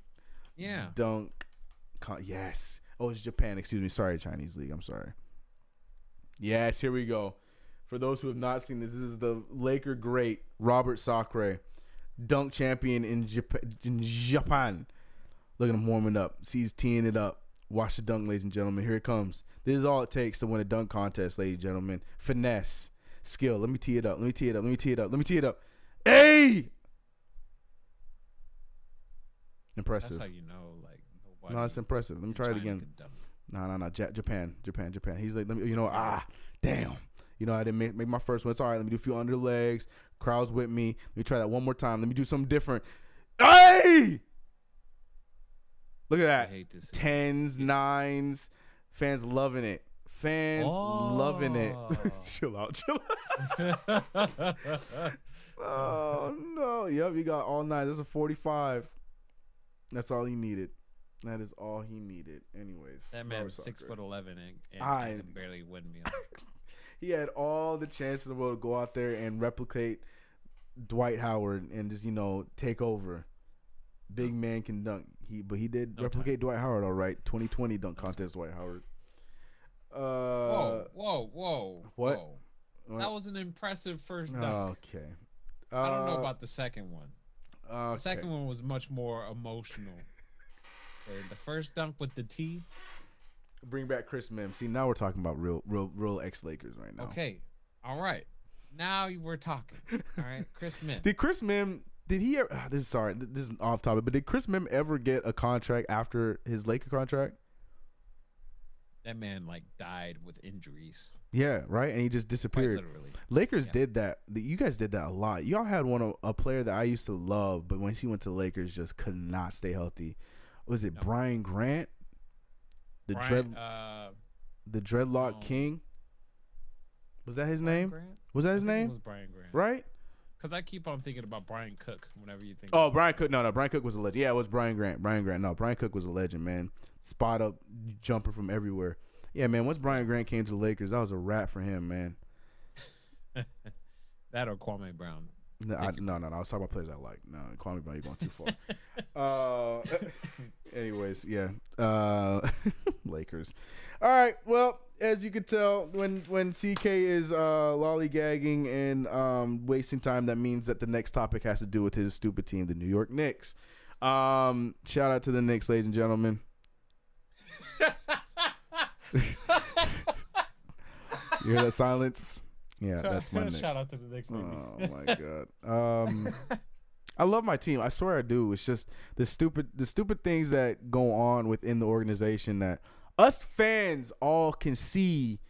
Yeah. Dunk. Con- yes. Oh, it's Japan. Excuse me. Sorry, Chinese league. I'm sorry. Yes. Here we go. For those who have not seen this, this is the Laker great Robert Sacre, dunk champion in Japan. In Japan. Look at him warming up. See, he's teeing it up. Watch the dunk, ladies and gentlemen. Here it comes. This is all it takes to win a dunk contest, ladies and gentlemen. Finesse, skill. Let me tee it up. Let me tee it up. Let me tee it up. Let me tee it up. Hey! Impressive. That's how you know, like nobody. No, it's impressive. Let me try it again. No, no, no. Japan, Japan, Japan. He's like, let me, you know, ah, damn. You know, I didn't make, make my first one. It's all right. Let me do a few under legs. Crowds with me. Let me try that one more time. Let me do something different. Hey! Look at I that. hate to see. Tens, nines. Fans loving it. Fans loving it. Oh. chill out, chill out. Oh, no. Yep, you got all night. That's a 45. That's all he needed. That is all he needed. Anyways. that Robert man's six foot eleven and, and I- he could barely win me. on- he had all the chance in the world to go out there and replicate Dwight Howard and just you know take over. Big oh. man can dunk. He but he did No replicate Dwight Howard all right. 2020 dunk contest Dwight Howard. Uh, whoa, whoa, whoa! what? whoa. That was an impressive first dunk. okay. I don't know Uh, about the second one. okay. The second one was much more emotional. Okay, the first dunk with the T. Bring back Chris Mims. See, now we're talking about real, real, real ex Lakers right now. Okay, all right. Now we're talking. All right, Chris Mihm. Did Chris Mihm? Did he? Ever, ah, this is sorry. This is off topic, but did Chris Mihm ever get a contract after his Laker contract? That man like died with injuries. Yeah, right. And he just disappeared. literally. Lakers Yeah. did that. You guys did that a lot. Y'all had one a player that I used to love, but when she went to Lakers, just could not stay healthy. Was it No. Brian Grant? The Brian, dread, uh, the dreadlock no. King. Was that his Brian name? Grant? Was that his name? was Brian Grant. Right? Because I keep on thinking about Brian Cook whenever you think. Oh, Brian Cook. No, no, Brian Cook was a legend. Yeah, it was Brian Grant. Brian Grant. No, Brian Cook was a legend, man. Spot up jumper from everywhere. Yeah, man. Once Brian Grant came to the Lakers, that was a wrap for him, man. that or Kwame Brown. No, I, no, no, no. I was talking about players I like. No, Kwame Brown, you're going too far. uh, anyways, yeah. Uh, Lakers. All right. Well, as you could tell, when when CK is uh, lollygagging and um, wasting time, that means that the next topic has to do with his stupid team, the New York Knicks. Um, shout out to the Knicks, ladies and gentlemen. You hear that silence? Yeah, that's my Knicks. Shout out to the Knicks, baby. Oh my god. Um I love my team. I swear I do. It's just the stupid the stupid things that go on within the organization that us fans all can see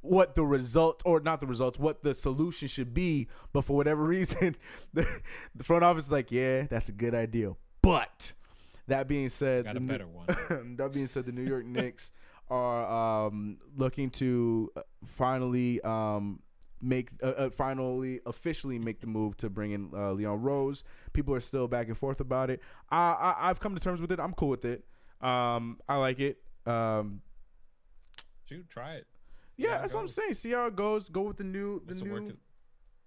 what the result or not the results, what the solution should be. But for whatever reason, the, the front office is like, yeah, that's a good idea. But that being said, Got the a New- better one. that being said, the New York Knicks are um, looking to uh, finally um, make uh, uh, finally officially make the move to bring in uh, Leon Rose. People are still back and forth about it. I, I I've come to terms with it. I'm cool with it. Um, I like it. Um, Shoot, try it. yeah, how it that's what I'm saying. See how it goes. Go with the new the What's the, new. worst,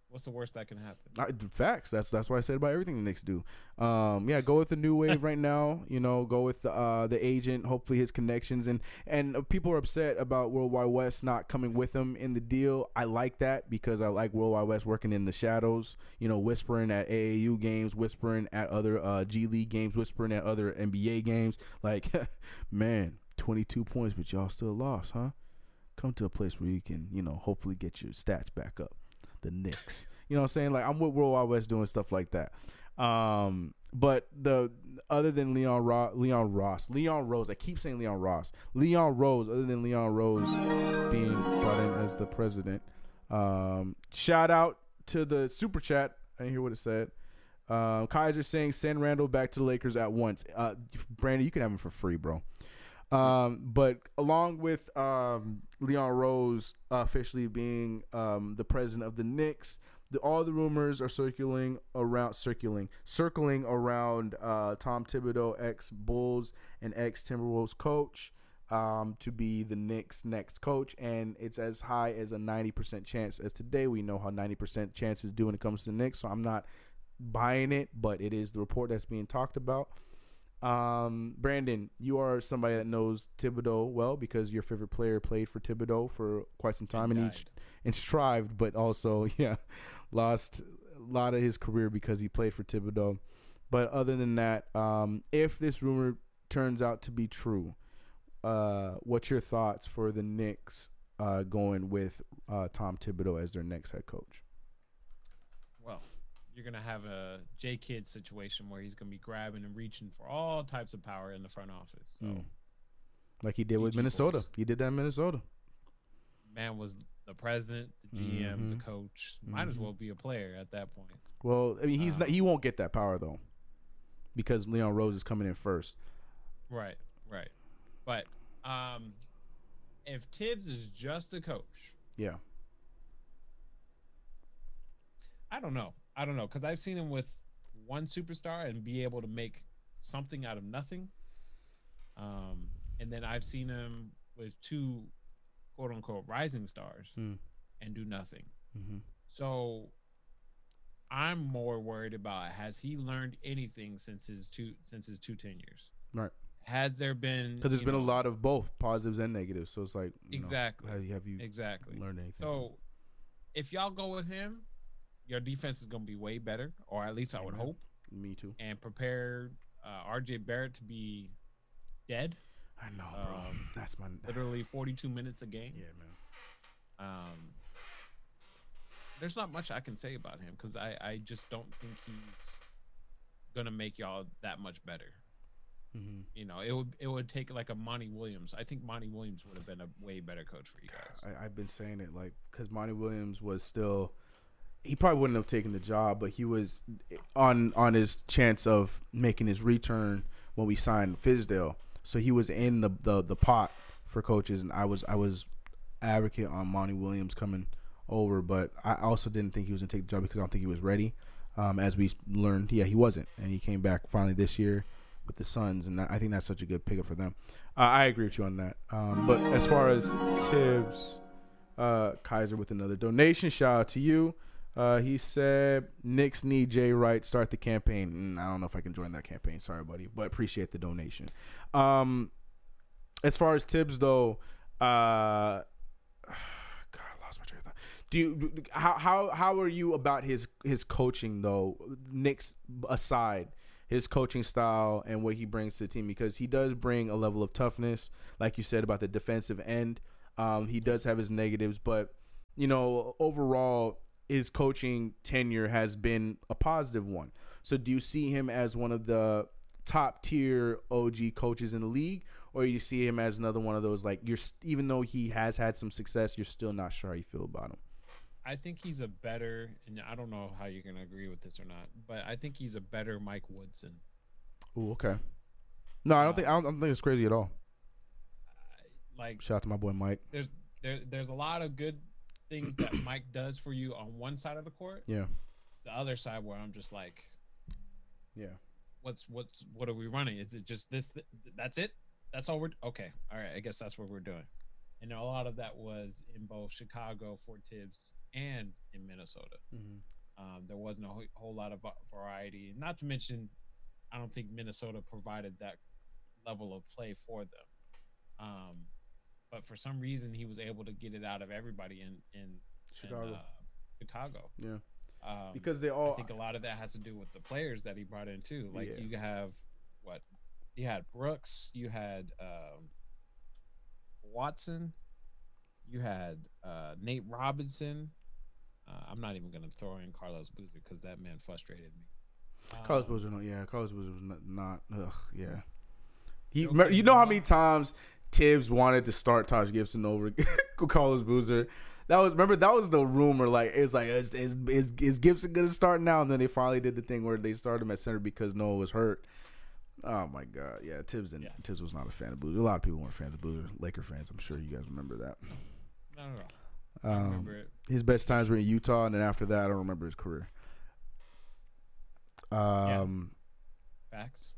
what's the worst that can happen? I, facts. That's that's what I said about everything the Knicks do. Um, yeah, go with the new wave right now. You know, go with the, uh, the agent. Hopefully, his connections and and uh, people are upset about World Wide Wes not coming with him in the deal. I like that because I like World Wide Wes working in the shadows. You know, whispering at AAU games, whispering at other uh, G League games, whispering at other NBA games. Like, man, twenty two points, but y'all still lost, huh? Come to a place where you can, you know, hopefully get your stats back up. The Knicks. You know what I'm saying? Like I'm with World Wide Wes doing stuff like that. Um, but the other than Leon Ro- Leon Ross, Leon Rose, I keep saying Leon Ross, Leon Rose. Other than Leon Rose being brought in as the president, um, shout out to the super chat. I didn't hear what it said. Uh, Kaiser saying send Randle back to the Lakers at once. Uh, Brandon, you can have him for free, bro. Um, but along with um, Leon Rose officially being um, the president of the Knicks, the, all the rumors are circulating around, circulating, circling around uh, Tom Thibodeau, ex Bulls and ex Timberwolves coach, um, to be the Knicks' next coach, and it's as high as a ninety percent chance. As today, we know how ninety percent chances do when it comes to the Knicks, so I'm not buying it, but it is the report that's being talked about. Um, Brandon, you are somebody that knows Thibodeau well because your favorite player played for Thibodeau for quite some time, and, he and strived, but also yeah, lost a lot of his career because he played for Thibodeau. But other than that, um, if this rumor turns out to be true, uh, what's your thoughts for the Knicks uh, going with uh, Tom Thibodeau as their next head coach? Well, you're gonna have a J Kidd situation where he's gonna be grabbing and reaching for all types of power in the front office. So Mm. Like he did with Minnesota. boys. He did that in Minnesota. man was the president, the GM, Mhm. the coach. Might as Mhm. well be a player at that point. Well, I mean, he's not. He won't get that power though, because Leon Rose is coming in first. Right, right. But um, if Thibs is just a coach, Yeah. I don't know. I don't know because I've seen him with one superstar and be able to make something out of nothing. Um, and then I've seen him with two quote unquote rising stars Hmm. and do nothing. Mm-hmm. So I'm more worried about has he learned anything since his two since his two tenures? Right. Has there been Because there's been a lot of both positives and negatives. So it's like you know, Exactly. have have you exactly learned anything? So if y'all go with him, your defense is going to be way better, or at least I would Amen. hope, me too. and prepare uh, RJ Barrett to be dead, I know, bro. Um, That's my literally 42 minutes a game. yeah, man. Um, there's not much I can say about him because I, I just don't think he's gonna make y'all that much better. Mm-hmm. You know, it would it would take like a Monty Williams. I think Monty Williams would have been a way better coach for you guys. I, I've been saying it like because Monty Williams was still. He probably wouldn't have taken the job, but he was on on his chance of making his return when we signed Fizdale. So he was in the, the the pot for coaches, and I was I was advocate on Monty Williams coming over, but I also didn't think he was gonna take the job because I don't think he was ready. Um, as we learned, yeah, he wasn't, and he came back finally this year with the Suns, and I think that's such a good pickup for them. Uh, I agree with you on that. Um, but as far as Thibs, uh, Kaiser with another donation, shout out to you. Uh, he said Knicks need Jay Wright start the campaign. Mm, I don't know if I can join that campaign. Sorry, buddy, but appreciate the donation. Um, as far as Thibs though, uh, God, I lost my train of thought. Do you how how how are you about his his coaching though? Knicks aside, his coaching style and what he brings to the team because he does bring a level of toughness, like you said about the defensive end. Um, he does have his negatives, but you know overall his coaching tenure has been a positive one. So do you see him as one of the top tier OG coaches in the league, or you see him as another one of those like you're even though he has had some success, you're still not sure how you feel about him. I think he's a better, and I don't know how you're gonna agree with this or not, but I think he's a better Mike Woodson. Ooh, okay. No, I don't Uh, think I don't, I don't think it's crazy at all. Like Shout out to my boy Mike. there's there, there's a lot of good things that Mike does for you on one side of the court. Yeah, It's the other side where I'm just like, yeah. what's what's what are we running? Is it just this? Th- that's it? That's all we're okay. All right, I guess that's what we're doing. And a lot of that was in both Chicago for Thibs and in Minnesota. Um, there wasn't a whole, whole lot of variety. Not to mention, I don't think Minnesota provided that level of play for them. Um, but for some reason, he was able to get it out of everybody in in Chicago. In, uh, Chicago. yeah, Um, because they all. I think a lot of that has to do with the players that he brought in too. Like Yeah. you have what you had Brooks, you had um, Watson, you had uh, Nate Robinson. Uh, I'm not even gonna throw in Carlos Boozer because that man frustrated me. Carlos Um, Boozer, no, yeah, Carlos Boozer was not, not ugh, yeah. He, Okay, you know how many times Thibs wanted to start Taj Gibson over Carlos Boozer. That was remember that was the rumor. Like it's like is, is is is Gibson gonna start now? And then they finally did the thing where they started him at center because Noah was hurt. Oh my god, yeah, Thibs didn't. Yeah. Thibs was not a fan of Boozer. A lot of people weren't fans of Boozer. Laker fans, I'm sure you guys remember that. No, no, no. I Um, remember it. his best times were in Utah, and then after that, I don't remember his career. Um, Facts.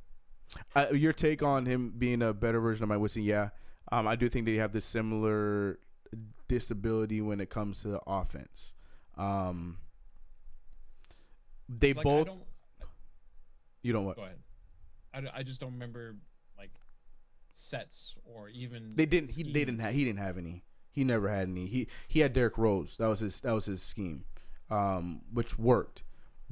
Uh, your take on him being a better version of Mike Woodson? Yeah, um, I do think they have this similar disability when it comes to offense. Um, they like, both. don't- you know what? go ahead. I, I just don't remember like sets or even They didn't. He they didn't schemes. have. He didn't have any. He never had any. He he had Derrick Rose. That was his. That was his scheme, um, which worked.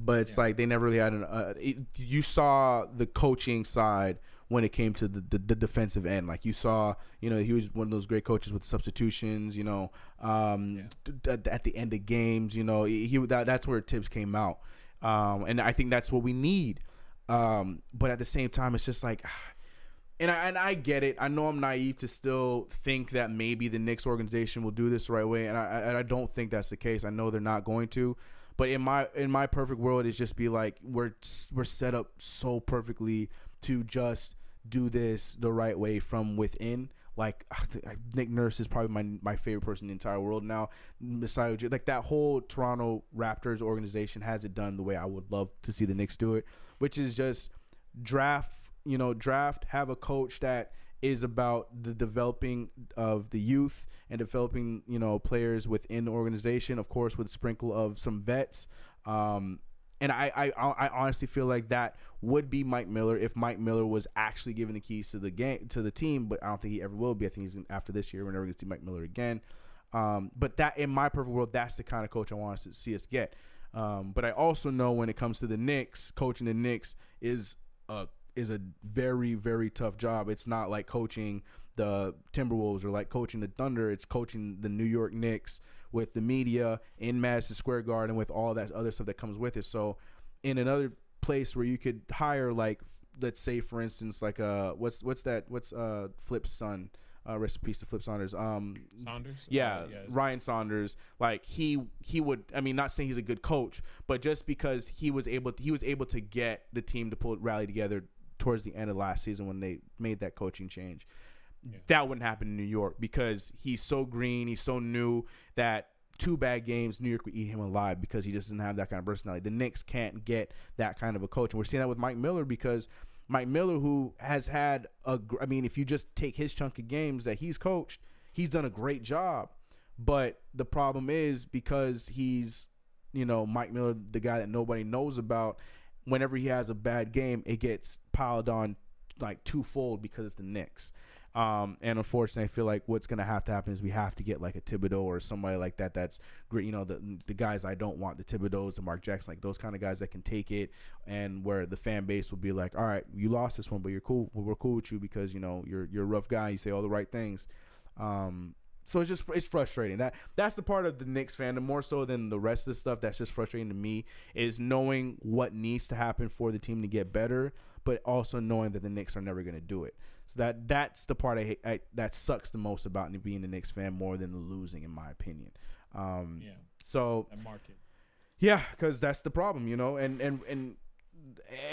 But it's Yeah. like they never really had an. Uh, it, you saw the coaching side when it came to the, the, the defensive end. Like you saw, you know, he was one of those great coaches with substitutions. You know, um, d- d- at the end of games, you know, he that, that's where Thibs came out, um, and I think that's what we need. Um, but at the same time, it's just like and I and I get it. I know I'm naive to still think that maybe the Knicks organization will do this the right way, and I and I don't think that's the case. I know they're not going to, but in my in my perfect world, it's just be like we're we're set up so perfectly to just do this the right way from within. Like Nick Nurse is probably my my favorite person in the entire world now. Messiah, like that whole Toronto Raptors organization has it done the way I would love to see the Knicks do it, which is just draft you know draft have a coach that is about the developing of the youth and developing you know players within the organization of course with a sprinkle of some vets um and I, I I honestly feel like that would be Mike Miller if Mike Miller was actually given the keys to the game to the team, but I don't think he ever will be. I think he's after this year. We're never going to see Mike Miller again. Um, but that in my perfect world, that's the kind of coach I want to see us get. Um, but I also know when it comes to the Knicks, coaching the Knicks is a is a very very tough job. It's not like coaching the Timberwolves or like coaching the Thunder. It's coaching the New York Knicks with the media in Madison Square Garden with all that other stuff that comes with it. So in another place where you could hire like let's say for instance like uh what's what's that what's uh Flip's son uh rest in peace to Flip Saunders um Saunders. yeah, Uh, yes. Ryan Saunders. Like he he would. I mean, not saying he's a good coach, but just because he was able he was able to get the team to pull rally together towards the end of last season when they made that coaching change. That wouldn't happen in New York because he's so green, he's so new that two bad games, New York would eat him alive because he just doesn't have that kind of personality. The Knicks can't get that kind of a coach, and we're seeing that with Mike Miller because Mike Miller, who has had a, I mean, if you just take his chunk of games that he's coached, he's done a great job. But the problem is because he's, you know, Mike Miller, the guy that nobody knows about. Whenever he has a bad game, it gets piled on like twofold because it's the Knicks. Um, and unfortunately, I feel like what's gonna have to happen is we have to get like a Thibodeau or somebody like that. That's great. You know, the the guys I don't want, the Thibodeaux, the Mark Jackson, like those kind of guys that can take it, and where the fan base will be like, all right, you lost this one, but you're cool. We're cool with you because you know you're you're a rough guy. You say all the right things. Um, so it's just it's frustrating. That that's the part of the Knicks fandom more so than the rest of the stuff. That's just frustrating to me is knowing what needs to happen for the team to get better, but also knowing that the Knicks are never going to do it. So that that's the part I, hate, I that sucks the most about being a Knicks fan more than the losing, in my opinion. Um, Yeah, So that market. yeah, because that's the problem, you know, and and and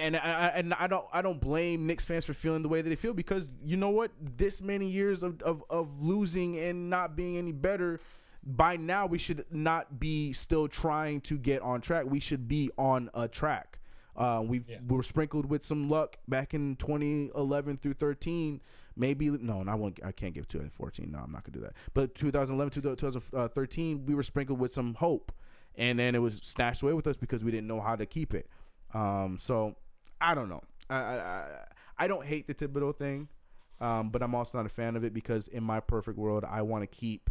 and I, and I don't I don't blame Knicks fans for feeling the way that they feel because you know what, this many years of of, of losing and not being any better. By now, we should not be still trying to get on track. We should be on a track. Uh, we Yeah. we were sprinkled with some luck back in 2011 through 13. Maybe no, and I won't. I can't give 2014. No, I'm not gonna do that. But 2011 to 2013, we were sprinkled with some hope, and then it was snatched away with us because we didn't know how to keep it. Um, so I don't know. I I, I- don't hate the Thibodeau thing, um, but I'm also not a fan of it because in my perfect world, I want to keep.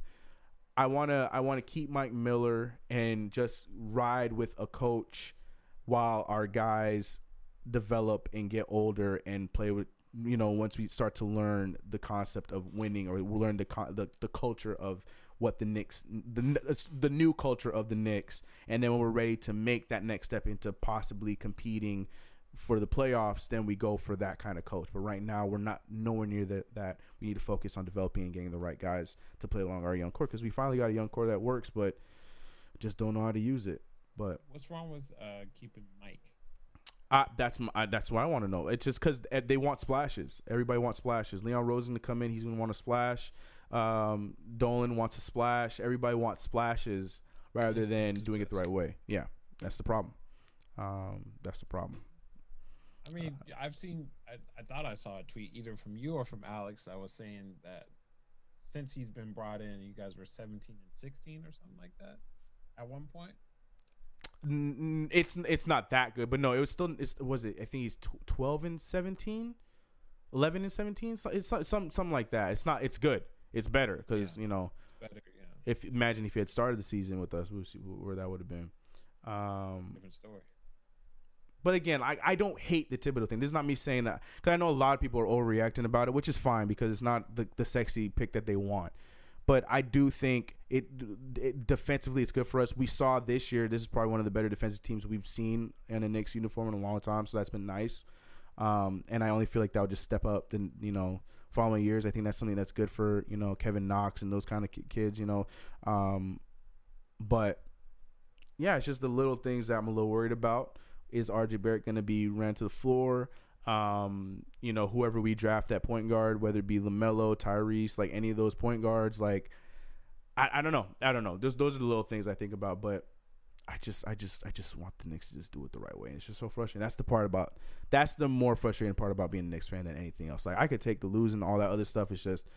I want to I want to keep Mike Miller and just ride with a coach while our guys develop and get older and play with you know once we start to learn the concept of winning or learn the the, the culture of what the Knicks the the new culture of the Knicks and then when we're ready to make that next step into possibly competing for the playoffs then we go for that kind of coach but right now we're not nowhere near that that we need to focus on developing and getting the right guys to play along our young core because we finally got a young core that works but just don't know how to use it but What's wrong with uh, keeping Mike? I, that's my, I, that's what I want to know. It's just because they want splashes. Everybody wants splashes. Leon Rosen to come in, he's gonna want to splash. Um, Dolan wants a splash. Everybody wants splashes rather Yes, than it's doing it the right way. Yeah, that's the problem. Um, that's the problem. I mean, I've seen. I, I thought I saw a tweet either from you or from Alex. I was saying that since he's been brought in, you guys were 17 and 16 or something like that at one point. N- n- It's it's not that good, but no, it was still. It's, was it? I think he's twelve and 17, 11 and seventeen. So it's some some- something like that. It's not. It's good. It's better because Yeah. you know Better, yeah, if imagine if he had started the season with us, we'll see where that would have been. Um, different story. But again, I, I don't hate the Thibodeau thing. This is not me saying that because I know a lot of people are overreacting about it, which is fine because it's not the, the sexy pick that they want. But I do think it, it defensively it's good for us. We saw this year this is probably one of the better defensive teams we've seen in a Knicks uniform in a long time, so that's been nice. Um, and I only feel like that would just step up the you know following years. I think that's something that's good for you know Kevin Knox and those kind of kids. You know, um, but yeah, it's just the little things that I'm a little worried about. Is RJ Barrett going to be ran to the floor? Um, you know, whoever we draft that point guard, whether it be LaMelo, Tyrese, like any of those point guards, like I, I don't know, I don't know. Those those are the little things I think about, but I just I just I just want the Knicks to just do it the right way. And It's just so frustrating. That's the part about that's the more frustrating part about being a Knicks fan than anything else. Like I could take the losing, all that other stuff. It's just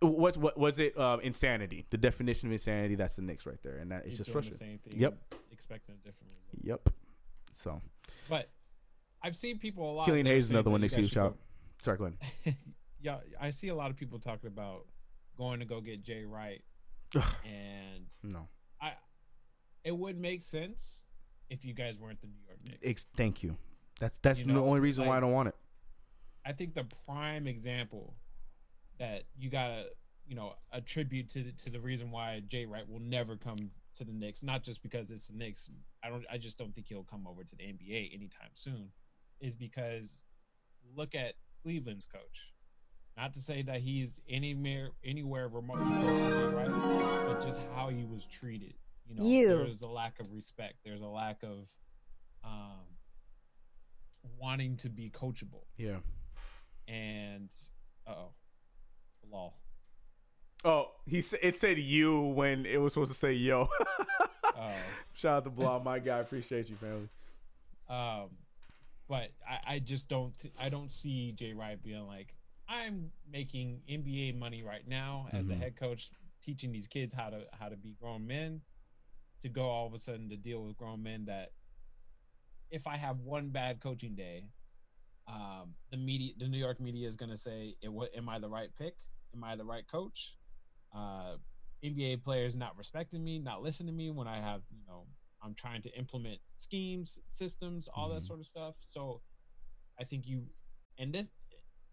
what's what was it? Uh, insanity. The definition of insanity. That's the Knicks right there, and that it's He's just doing the frustrating. same thing. Yep. Expecting a different result. Yep. So But I've seen people a lot. Killian Hayes is another one Knicks huge shout. Sorry, go ahead. yeah, I see a lot of people talking about going to go get Jay Wright, and No. It would make sense if you guys weren't the New York Knicks. Ex- thank you. That's that's You the only reason why I don't want it. I think the prime example that you gotta, you know, attribute to the, to the reason why Jay Wright will never come to the Knicks, not just because it's the Knicks. I don't. I just don't think he'll come over to the NBA anytime soon. Is because look at Cleveland's coach. Not to say that he's anywhere anywhere remotely close to Jay Wright, but just how he was treated. You know, You. there's a lack of respect. There's a lack of um, wanting to be coachable Yeah. and oh, lol. Oh, he sa- it said you when it was supposed to say yo. Oh, Shout out to Blob, my guy. Appreciate you, family. um, but I, I just don't I don't see Jay Wright being like I'm making NBA money right now as a Mhm. head coach, teaching these kids how to how to be grown men. To go all of a sudden to deal with grown men that if I have one bad coaching day, um, the media, the New York media is going to say, "Am I the right pick? Am I the right coach?" Uh, NBA players not respecting me, not listening to me when I have, you know, I'm trying to implement schemes, systems, all that Mhm. sort of stuff. So, I think you, and this,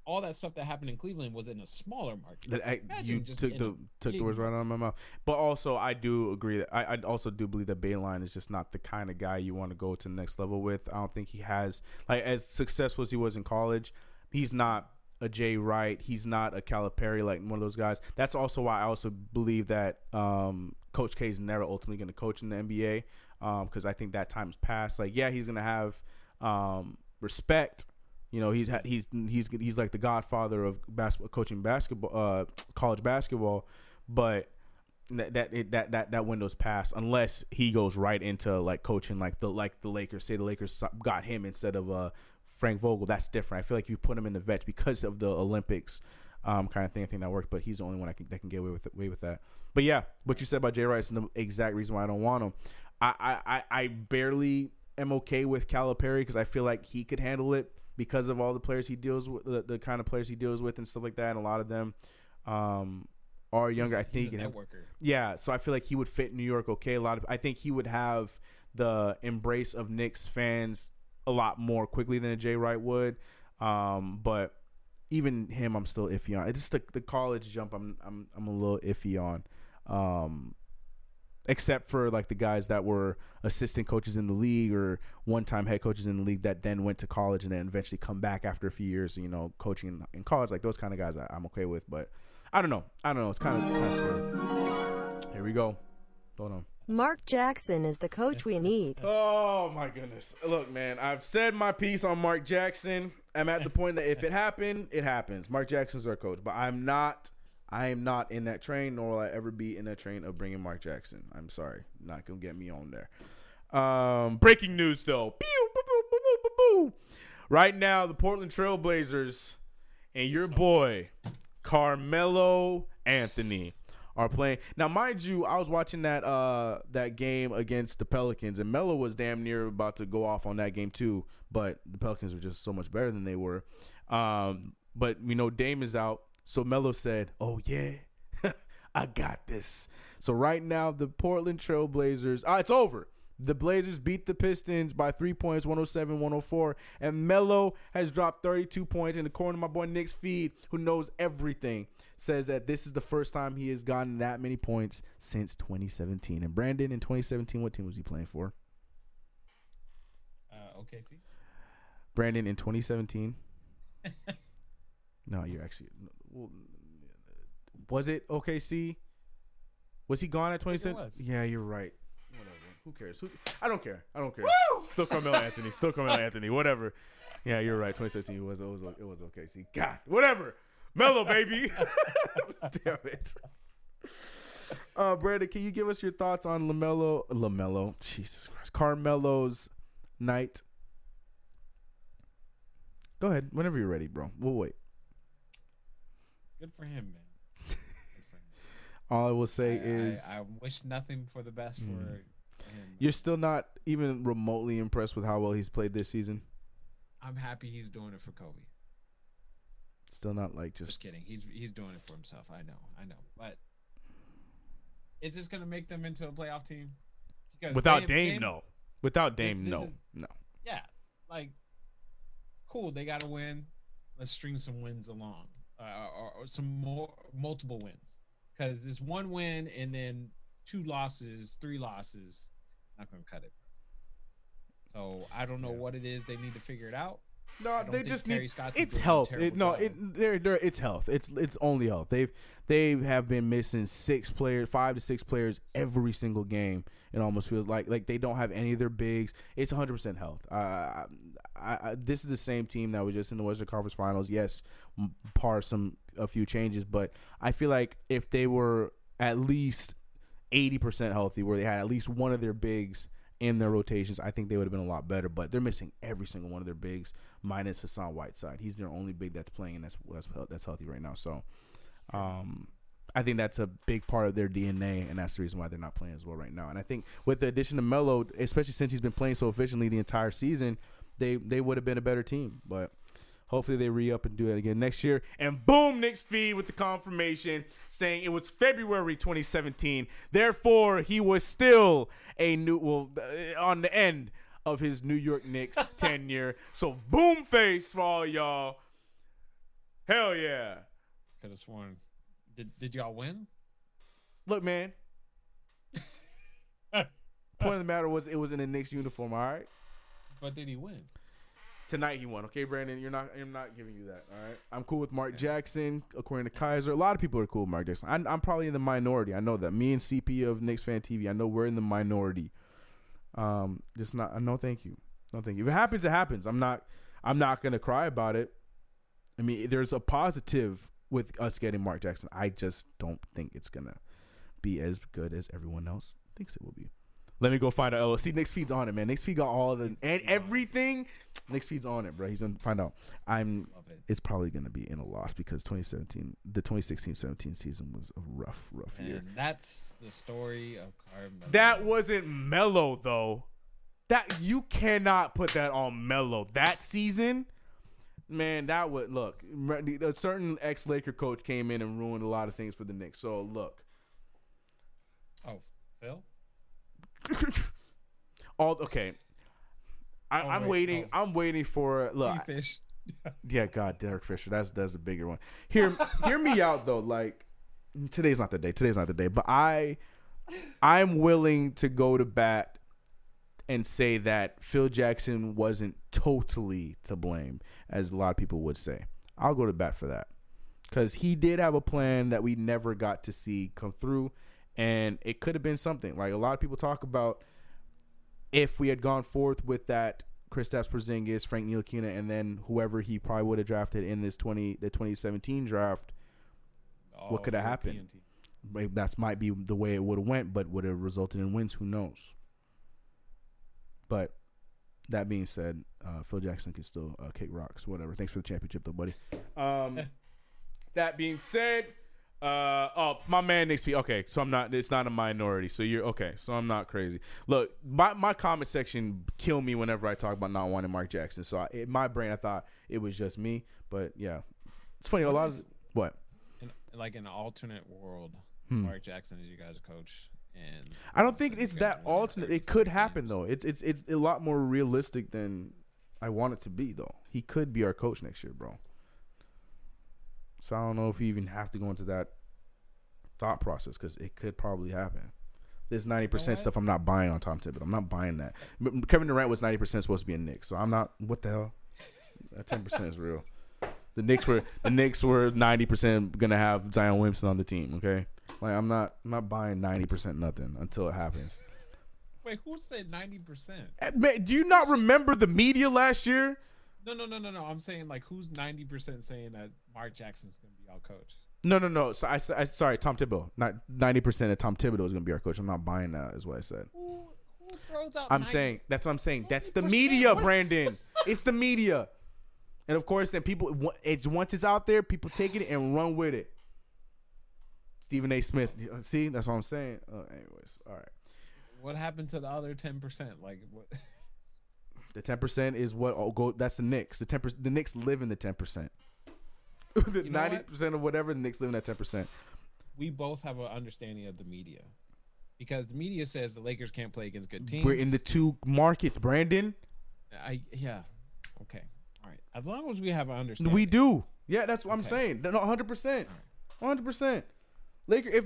all that stuff that happened in Cleveland was in a smaller market. That I, you just took the a took the words right out of my mouth. But also, I do agree that I, I also do believe that Beilein is just not the kind of guy you want to go to the next level with. I don't think he has like as successful as he was in college. He's not a Jay Wright. He's not a Calipari like one of those guys. That's also why I also believe that um, Coach K is never ultimately going to coach in the NBA because I think that time's passed. Like, yeah, he's going to have um, respect. You know, he's he's he's he's like the godfather of basketball coaching basketball, uh, college basketball, but that that it, that that that window's passed unless he goes right into like coaching like the like the Lakers. Say the Lakers got him instead of uh Frank Vogel. That's different. I feel like you put him in the vets because of the Olympics. Um, kind of thing. I think that worked, but he's the only one I can, that can get away with away with that. But yeah, what you said about Jay Wright is the exact reason why I don't want him. I I, I barely am okay with Calipari because I feel like he could handle it because of all the players he deals with, the, the kind of players he deals with, and stuff like that. And a lot of them um, are younger. I think. He's a networker. Yeah, so I feel like he would fit New York okay. A lot of I think he would have the embrace of Knicks fans a lot more quickly than a Jay Wright would. Um, but even him, I'm still iffy on. It's just the, the college jump. I'm I'm I'm a little iffy on. Um, except for like the guys that were assistant coaches in the league or one-time head coaches in the league that then went to college and then eventually come back after a few years, you know, coaching in, in college. Like those kind of guys, I, I'm okay with. But I don't know. I don't know. It's kind of kind of scary. Here we go. Hold on. Mark Jackson is the coach we need. Oh my goodness. Look, man, I've said my piece on Mark Jackson. I'm at the point that if it happened, it happens. Mark Jackson's our coach, but I'm not I am not in that train nor will I ever be in that train of bringing Mark Jackson. I'm sorry. Not to get me on there. Um, breaking news though. Right now, the Portland Trailblazers and your boy Carmelo Anthony are playing. Now, mind you, I was watching that uh that game against the Pelicans, and Melo was damn near about to go off on that game too. But the Pelicans were just so much better than they were. Um, but you know, Dame is out, so Melo said, "Oh yeah, I got this." So right now, the Portland Trailblazers, ah, it's over. The Blazers beat the Pistons by three points, 107 104. And Melo has dropped 32 points. In the corner, my boy Nick's feed, who knows everything, says that this is the first time he has gotten that many points since 2017. And Brandon, in 2017, what team was he playing for? Uh, OKC. Brandon, in 2017. no, you're actually. Was it OKC? Was he gone at think it 2017? Yeah, you're right. Whatever. Who cares? Who, I don't care. I don't care. Still Carmelo Anthony. Still Carmelo Anthony. Whatever. Yeah, you're right. 2017 it was it was it was OKC. God, whatever. Melo baby. Damn it. Uh, Brandon, can you give us your thoughts on LaMelo? LaMelo, Jesus Christ, Carmelo's night. Go ahead, whenever you're ready, bro. We'll wait. Good for him, man. For him. All I will say I- is I, I wish nothing for the best Mm. for him. you're still not even remotely impressed with how well he's played this season. I'm happy he's doing it for Kobe. Still not like Just just kidding. He's he's doing it for himself. I know. I know. But is this gonna make them into a playoff team? Because without Dame, no. Without Dame, no, is- no. Yeah, like cool. They got to win. Let's string some wins along, uh, or, or some more multiple wins. Because it's one win and then two losses, three losses, not gonna cut it. So I don't know Yeah. what it is. They need to figure it out. No, they just Terry need. Stotts is It's health. It, no, it they're, they're it's health. It's it's only health. They've they have been missing six players, five to six players every single game. It almost feels like like they don't have any of their bigs. It's 100 percent health. Uh, I, I, this is the same team that was just in the Western Conference Finals. Yes, par some a few changes, but I feel like if they were at least 80 percent healthy, where they had at least one of their bigs in their rotations, I think they would have been a lot better. But they're missing every single one of their bigs, minus Hassan Whiteside. He's their only big that's playing, and that's that's, that's healthy right now. So, um, I think that's a big part of their DNA, and that's the reason why they're not playing as well right now. And I think with the addition of Melo, especially since he's been playing so efficiently the entire season, they they would have been a better team. But hopefully they re up and do it again next year. And boom, Nick's feed with the confirmation saying it was February 2017. Therefore, he was still a new well uh, on the end of his New York Knicks tenure. So boom face for all y'all. Hell yeah. Could have sworn. Did did y'all win? Look, man. Point of the matter was it was in a Knicks uniform, all right? But did he win? Tonight he won. Okay, Brandon, you're not. I'm not giving you that. All right. I'm cool with Mark Jackson. According to Kaiser, a lot of people are cool with Mark Jackson. I'm, I'm probably in the minority. I know that. Me and CP of Knicks Fan TV. I know we're in the minority. Um, just not. No, thank you. No, thank you. If it happens, it happens. I'm not. I'm not gonna cry about it. I mean, there's a positive with us getting Mark Jackson. I just don't think it's gonna be as good as everyone else thinks it will be. Let me go find out. Oh, see, Nick's feed's on it, man. Nick's feed got all the and everything. Nick's feed's on it, bro. He's gonna find out. I'm. It. It's probably gonna be in a loss because 2017, the 2016-17 season was a rough, rough year. And that's the story of Carmelo. That wasn't Melo though. That you cannot put that on Melo. That season, man, that would look. A certain ex Laker coach came in and ruined a lot of things for the Knicks. So look, Oh, Phil. All okay. I, Oh, I'm wait, waiting. oh. I'm waiting for look. Fish. Yeah, God, Derek Fisher. That's that's a bigger one. Hear hear me out though. Like today's not the day. Today's not the day. But I I'm willing to go to bat and say that Phil Jackson wasn't totally to blame, as a lot of people would say. I'll go to bat for that. Because he did have a plan that we never got to see come through. And it could have been something. Like a lot of people talk about if we had gone forth with that Kristaps Porzingis, Frank Ntilikina, and then whoever he probably would have drafted in this twenty the twenty seventeen draft, what could have happened? team. maybe that's might be the way it would have went, but would have resulted in wins. Who knows? But that being said, uh, Phil Jackson can still uh, kick rocks. Whatever. Thanks for the championship, though, buddy. Um, that being said, uh, oh my man Nick's feet. Okay, so I'm not. It's not a minority. So you're okay. So I'm not crazy. Look, my my comment section kill me whenever I talk about not wanting Mark Jackson. So I, in my brain, I thought it was just me. But yeah, it's funny. A lot of what In, like an alternate world, Hmm. Mark Jackson is you guys' coach, and I don't think it's that alternate. It could happen though. It's it's it's a lot more realistic than I want it to be though. He could be our coach next year, bro. So I don't know if you even have to go into that thought process because it could probably happen. This ninety percent what? stuff I'm not buying on Tom Thibodeau. I'm not buying that. Kevin Durant was ninety percent supposed to be a Knicks, so I'm not. What the hell? That ten percent is real. The Knicks were the Knicks were ninety percent gonna have Zion Williamson on the team. Okay, like I'm not I'm not buying ninety percent nothing until it happens. wait, who said ninety percent? Eh, Man, do you not remember the media last year? No, no, no, no, no. I'm saying like who's ninety percent saying that Mark Jackson's gonna be our coach? No, no, no. So I, I sorry, Tom Thibodeau. Not ninety percent of Tom Thibodeau is gonna be our coach. I'm not buying that. Is what I said. Who who throws out? I'm 90 saying that's what I'm saying. That's the media, Brandon. It's the media, and of course, then people. It's once it's out there, people take it and run with it. Stephen A. Smith. See, that's what I'm saying. Uh, anyways, all right. What happened to the other ten percent? Like what? The ten percent is what oh, go. That's the Knicks. The ten percent. The Knicks live in the ten percent. The ninety percent of whatever the Knicks live in that ten percent. we both have an understanding of the media because the media says the Lakers can't play against good teams. We're in the two markets, Brandon. I yeah, okay, all right. As long as we have an understanding, We do. Yeah, that's what I'm Okay. saying. No, hundred percent, hundred percent. Laker, if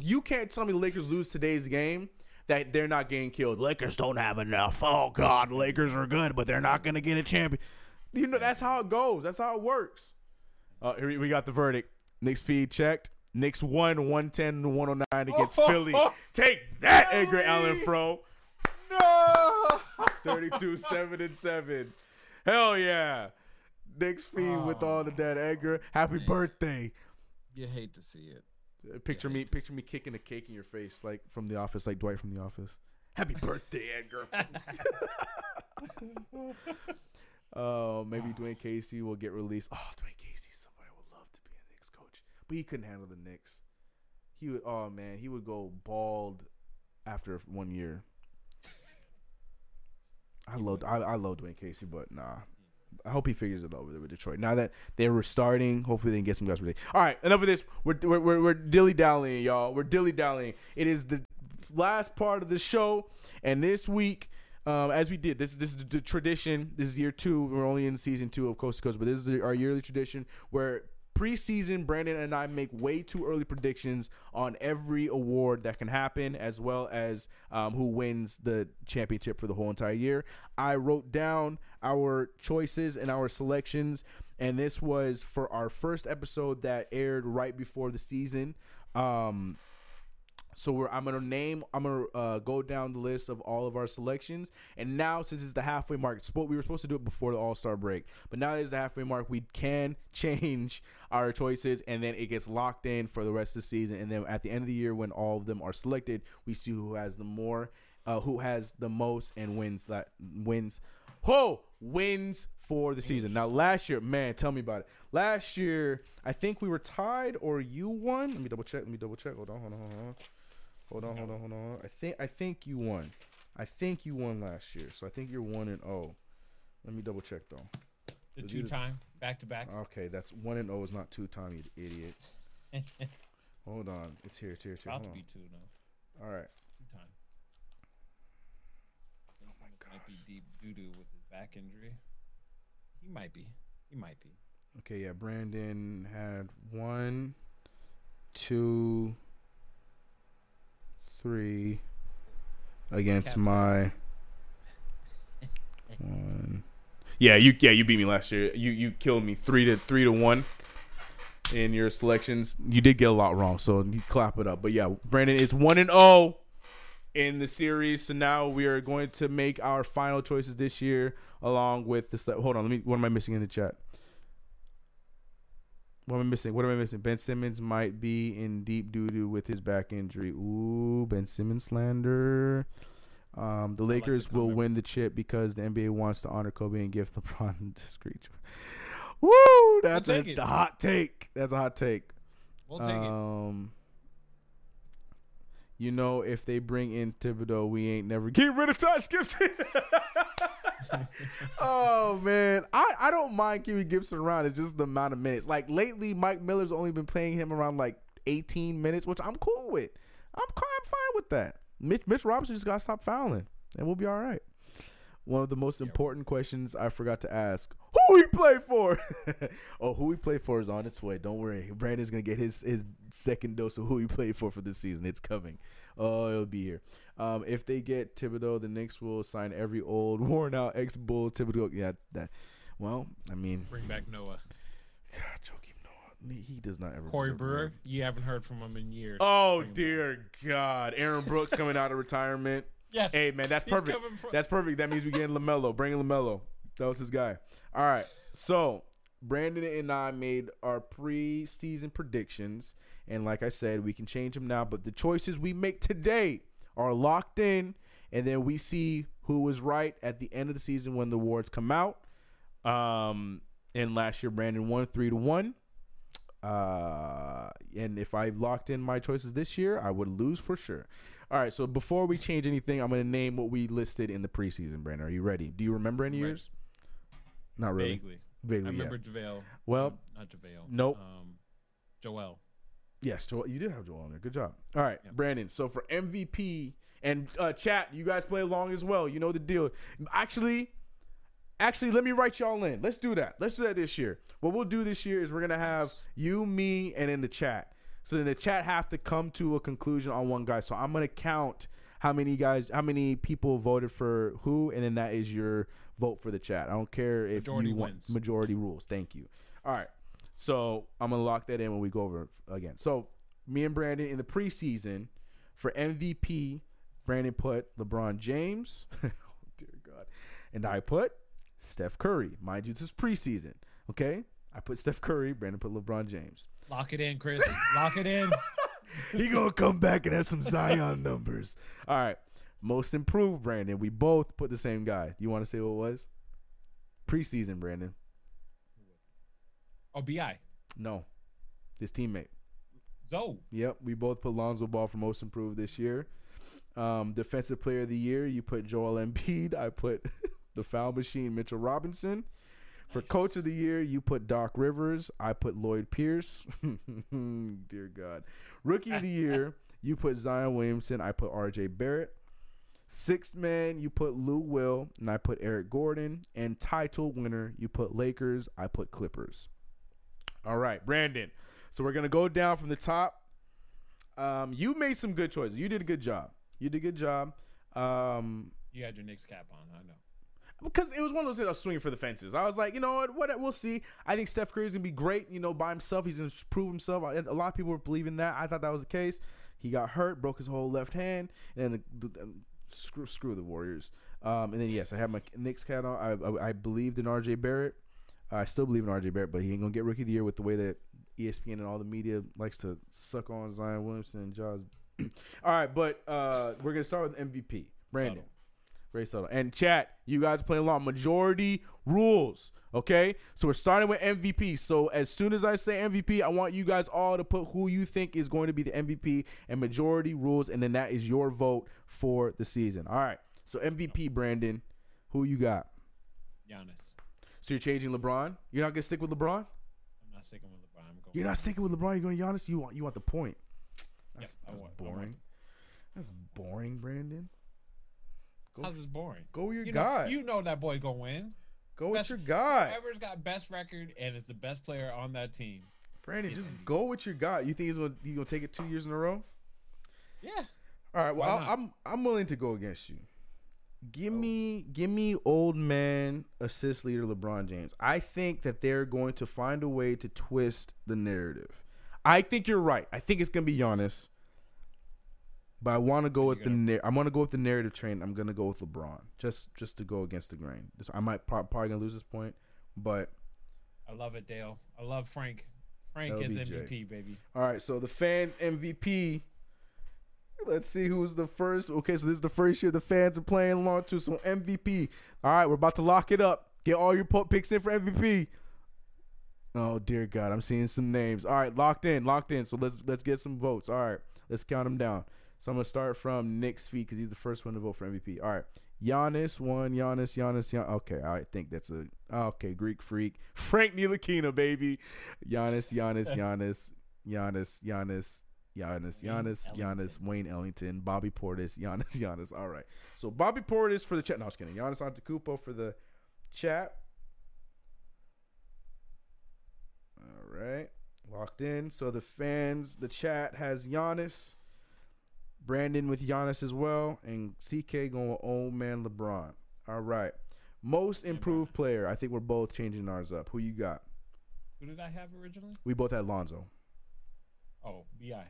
you can't tell me the Lakers lose today's game, that they're not getting killed. Lakers don't have enough. Oh God, Lakers are good, but they're not gonna get a champion. You know that's how it goes. That's how it works. Uh, here we- got the verdict. Knicks feed checked. Knicks won 110 to 109 against Philly. Take that, Edgar Allen Fro. no. 32 7 and 7. Hell yeah. Knicks feed with all the dead Edgar. Happy birthday. You hate to see it. Uh, Picture me picture me kicking a cake in your face like from the office, like Dwight from the office. Happy birthday, Edgar. Oh, maybe Dwane Casey will get released. Oh, Dwane Casey, somebody I would love to be a Knicks coach. But he couldn't handle the Knicks. He would oh man, he would go bald after one year. I love I, I love Dwane Casey, but nah. I hope he figures it out with Detroit. Now that they're restarting, hopefully they can get some guys ready. All right, enough of this. We're we're we're, we're dilly dallying, y'all. We're dilly dallying. It is the last part of the show, and this week, um, as we did, this this is the tradition. This is year two. We're only in season two of Coast to Coast, but this is our yearly tradition where preseason, Brandon and I make way too early predictions on every award that can happen, as well as um, who wins the championship for the whole entire year. I wrote down our choices and our selections, and this was for our first episode that aired right before the season. Um, so I'm gonna name. I'm gonna uh, go down the list of all of our selections. And now, since it's the halfway mark, we were supposed to do it before the All Star break, but now there's the halfway mark. We can change our choices, and then it gets locked in for the rest of the season. And then at the end of the year, when all of them are selected, we see who has the more, uh, who has the most, and wins that wins. Who wins for the season? Now, last year, man, tell me about it. Last year, I think we were tied, or you won. Let me double check. Let me double check. Hold on, hold on, hold on. Hold on, hold on, hold on. I think I think you won. I think you won last year, so I think you're one and oh. Let me double check though. The two time back to back. Okay, that's one and oh is not two time, you idiot. Hold on, it's here, it's here, it's here. About to be two now. All right, Two time. Oh my Might be deep doo doo with his back injury. He might be. He might be. okay, yeah. Brandon had one, two, three against my one. Yeah, you yeah you beat me last year. You you killed me three to three to one in your selections. You did get a lot wrong, so you clap it up. But yeah, Brandon, it's one and zero in the series. So now we are going to make our final choices this year, along with this. Hold on, let me. What am I missing in the chat? What am I missing? What am I missing? Ben Simmons might be in deep doo doo with his back injury. Ooh, Ben Simmons slander. Um, the like the Lakers will win the chip because the NBA wants to honor Kobe and give LeBron discreet. Woo! That's a it. hot take. That's a hot take. We'll take it. You know, if they bring in Thibodeau, we ain't never get rid of Taj Gibson. oh man, I, I don't mind keeping Gibson around. It's just the amount of minutes. Like lately, Mike Miller's only been playing him around like 18 minutes, which I'm cool with. I'm of fine with that. Mitch Mitch Robinson just got to stop fouling, and we'll be all right. One of the most important questions I forgot to ask: Who he play for? oh, who he play for is on its way. Don't worry, Brandon's gonna get his his second dose of who he played for for this season. It's coming. Oh, it'll be here. Um, if they get Thibodeau, the Knicks will sign every old, worn out ex Bull Thibodeau. Yeah, that. Well, I mean, Bring back Noah. God, Joakim Noah, he does not ever. Corey deserve Brewer. word. You haven't heard from him in years. Oh Bring him back. dear God, Aaron Brooks coming out of retirement. Yes. Hey man, that's He's perfect. coming fro- That's perfect. That means we getting LaMelo. Bring LaMelo. That was his guy. All right. So Brandon and I made our pre-season predictions, and like I said, we can change them now. But the choices we make today are locked in, and then we see who was right at the end of the season when the awards come out. Um, and last year Brandon won three to one. Uh, and if I locked in my choices this year, I would lose for sure. All right, so before we change anything, I'm going to name what we listed in the preseason. Brandon, are you ready? Do you remember any Right. years? Not really. Vaguely. Vaguely, I yeah. remember JaVale. Well, um, not JaVale. nope. Um, Joel. Yes, Joel, you did have Joel on there. Good job. All right, Yeah. Brandon. So for MVP and uh, chat, you guys play along as well. You know the deal. Actually, actually, let me write y'all in. Let's do that. Let's do that this year. What we'll do this year is we're gonna have you, me, and in the chat. So then the chat have to come to a conclusion on one guy. So I'm gonna count how many guys, how many people voted for who, and then that is your vote for the chat. I don't care if Majority you want wins. majority rules. Thank you. All right. So I'm gonna lock that in when we go over again. So me and Brandon in the preseason for MVP, Brandon put LeBron James. oh dear God, and I put Steph Curry. Mind you, this is preseason. Okay, I put Steph Curry. Brandon put LeBron James. Lock it in, Chris. Lock it in. he gonna come back and have some Zion numbers. All right, most improved, Brandon. We both put the same guy. You want to say what it was? Preseason, Brandon. Oh, Bi. No, his teammate. Zoe. Yep, we both put Lonzo Ball for most improved this year. Um, defensive player of the year, you put Joel Embiid. I put the foul machine Mitchell Robinson. For Nice. coach of the year, you put Doc Rivers. I put Lloyd Pierce. Dear God. Rookie of the year, you put Zion Williamson. I put RJ Barrett. Sixth man, you put Lou Will, and I put Eric Gordon. And title winner, you put Lakers. I put Clippers. All right, Brandon. So we're gonna go down from the top. Um, you made some good choices. You did a good job. You did a good job. Um, You had your Knicks cap on. I know. Because it was one of those things I was swinging for the fences. I was like, you know what, what we'll see. I think Steph Curry's gonna be great. You know, by himself, he's gonna prove himself. A lot of people were believing that. I thought that was the case. He got hurt, broke his whole left hand, and the, the, screw screw the Warriors. Um, and then yes, I had my Knicks hat on. I, I, I believed in RJ Barrett. I still believe in RJ Barrett, but he ain't gonna get Rookie of the Year with the way that ESPN and all the media likes to suck on Zion Williamson and Jaws. all right, but uh, we're gonna start with MVP, Brandon. Very subtle. And chat, you guys playing along. Majority rules. Okay? So we're starting with MVP. So as soon as I say MVP, I want you guys all to put who you think is going to be the MVP and majority rules, and then that is your vote for the season. All right. So MVP, Brandon, who you got? Giannis. So you're changing LeBron? You're not gonna stick with LeBron? I'm not sticking with LeBron. I'm going. You're not sticking with LeBron, you're going Giannis? You want you want the point. That's, I that's want boring. That's boring, Brandon. Go, How's this boring? go with your You guy. know, you know that boy gonna win. go with best- your guy. Whoever's got best record and is the best player on that team. Brandon, just MVP. go with your guy. You think he's gonna he's gonna take it two years in a row? Yeah. All right. Well, I'll, I'm I'm willing to go against you. Give Oh. me give me old man assist leader LeBron James. I think that they're going to find a way to twist the narrative. I think you're right. I think it's gonna be Giannis. But I want to go with the gonna- I want to go with the narrative train. I'm gonna go with LeBron just just to go against the grain. This, I might pro- probably gonna lose this point, but I love it, Dale. I love Frank. Frank is MVP, baby. All right, so the fans MVP. Let's see who's the first. Okay, so this is the first year the fans are playing along to. So MVP. All right, we're about to lock it up. Get all your picks in for MVP. Oh dear God, I'm seeing some names. All right, locked in, locked in. So let's let's get some votes. All right, let's count them down. So I'm gonna start from Nick's feet because he's the first one to vote for MVP. All right, Giannis one, Giannis, Giannis, Gian- Okay, I think that's a okay. Greek freak, Frank Ntilikina, baby. Giannis, Giannis, Giannis, Giannis, Giannis, Giannis, Giannis, Giannis, Wayne Ellington, Bobby Portis, Giannis, Giannis. All right. So Bobby Portis for the chat. No, I was kidding. Giannis Antetokounmpo for the chat. All right. Locked in. So the fans, the chat has Giannis, Brandon with Giannis as well, and CK going with old man LeBron. All right. Most improved player. I think we're both changing ours up. Who you got? Who did I have originally? We both had Lonzo. Oh, Bi.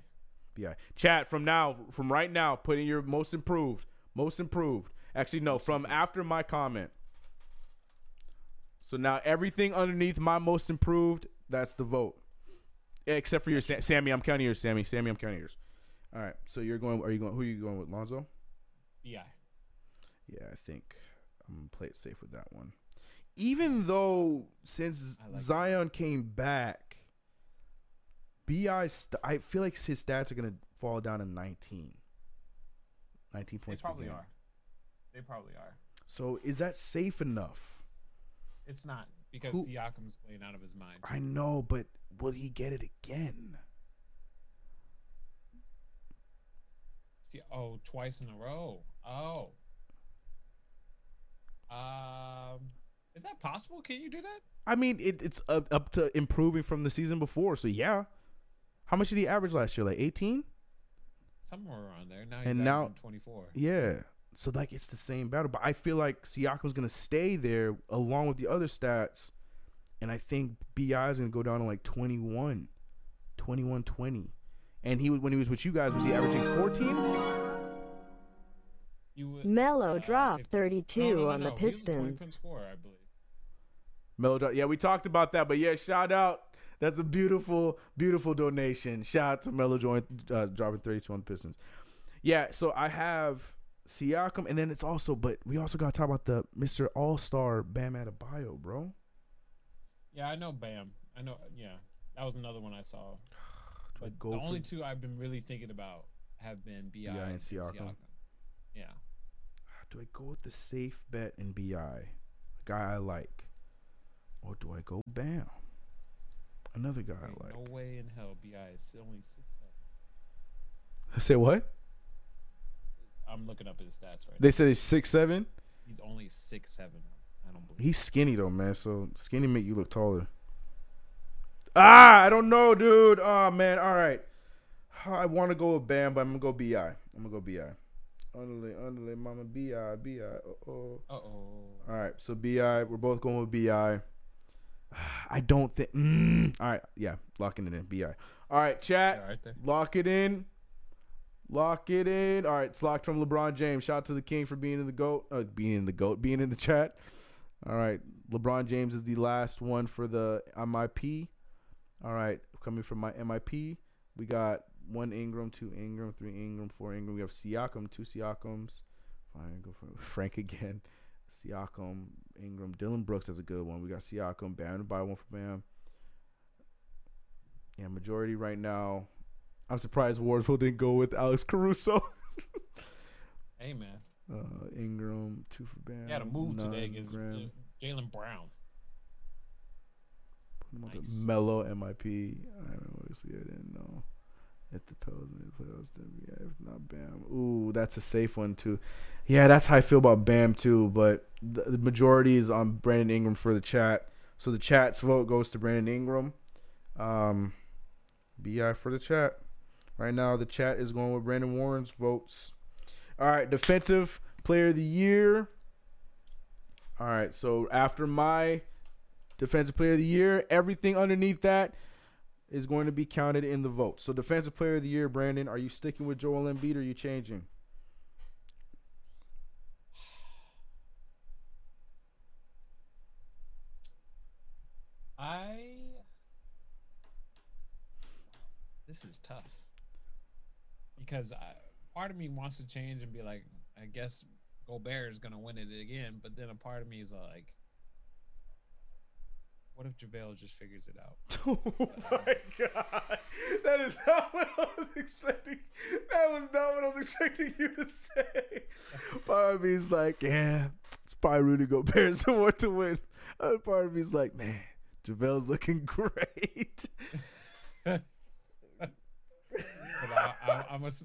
Yeah. Chat from now, from right now, put in your most improved. Most improved. Actually, no, from after my comment. So now everything underneath my most improved, that's the vote. Except for your Sa- Sammy, I'm counting yours, Sammy. Sammy, I'm counting yours. All right. So you're going. Are you going? Who are you going with, Lonzo? Bi. Yeah, I think I'm gonna play it safe with that one. Even though since like Zion came back, Bi, st- I feel like his stats are gonna fall down to 19. 19 They points per probably are. They probably are. So is that safe enough? It's not because Who- Siakam's playing out of his mind. I know, but will he get it again? See, oh, twice in a row. Oh. Um, is that possible? Can you do that? I mean, it, it's up, up to improving from the season before. So yeah, how much did he average last year? Like 18? Somewhere around there. Now he's And now- now 24. Yeah. So like it's the same battle, but I feel like Siakam's gonna stay there along with the other stats, and I think Bi is gonna go down to like 21, 21, 20. And he would when he was with you guys, was he averaging 14? Would, Mello uh, dropped 32 No, no, no, on no. the He was a 20 point Pistons. scorer, I believe. Melodrama. Yeah, we talked about that, but yeah, shout out. That's a beautiful, beautiful donation. Shout out to Mello joint, uh, dropping 32 on the Pistons. Yeah, so I have Siakam, and then it's also, but we also got to talk about the Mr. All Star Bam Adebayo, bro. Yeah, I know Bam. I know. Yeah, that was another one I saw. Do I But go the for- only two I've been really thinking about have been Bi, B.I. and and Siakam. Siakam. Yeah. Ah, do I go with the safe bet in Bi, a guy I like, or do I go Bam, another guy Wait, I like? No way in hell Bi is only six seven. Say what? I'm looking up his stats right They said he's six seven. He's only six seven. I don't believe. He's skinny though, man. So skinny make you look taller. Ah, I don't know, dude. Oh man. All right. I want to go with Bam, but I'm gonna go Bi. I'm gonna go Bi. Underlay, underlay, mama, Bi, Bi. Uh oh. Uh oh. All right. So Bi. We're both going with Bi. I don't think. Mm, all right. Yeah. Locking it in. Bi. All right, chat. Yeah, right. Lock it in. Lock it in. All right, it's locked from LeBron James. Shout out to the king for being in the goat, uh, being in the goat, being in the chat. All right, LeBron James is the last one for the MIP. All right, coming from my MIP, we got one Ingram, two Ingram, three Ingram, four Ingram. We have Siakam, two Siakams. Fine, go for Frank again. Siakam, Ingram, Dillon Brooks has a good one. We got Siakam, Bam to buy one for Bam. Yeah, majority right now. I'm surprised Warsville didn't go with Alex Caruso. Hey man, Uh, Ingram, two for Bam. he had a move today against uh, Jaylen Brown. Put him on the Nice. Mellow MIP. I obviously I didn't know. If the Pels made the playoffs, then yeah, if not Bam. Ooh, that's a safe one too. Yeah, that's how I feel about Bam too. But the, the majority is on Brandon Ingram for the chat. So the chat's vote goes to Brandon Ingram. Um, Bi for the chat. Right now, the chat is going with Brandon Warren's votes. All right, defensive player of the year. All right, so after my defensive player of the year, everything underneath that is going to be counted in the vote. So defensive player of the year, Brandon, are you sticking with Joel Embiid or are you changing? I. This is tough because I, part of me wants to change and be like, I guess Gobert is gonna win it again, but then a part of me is like, what if JaVale just figures it out? Oh my god. That is not what I was expecting. That was not what I was expecting you to say. Part of me is like, yeah, it's probably Rudy Gobert's one to win. Other part of me is like, man, JaVale's looking great. But I, I, I'm a, s-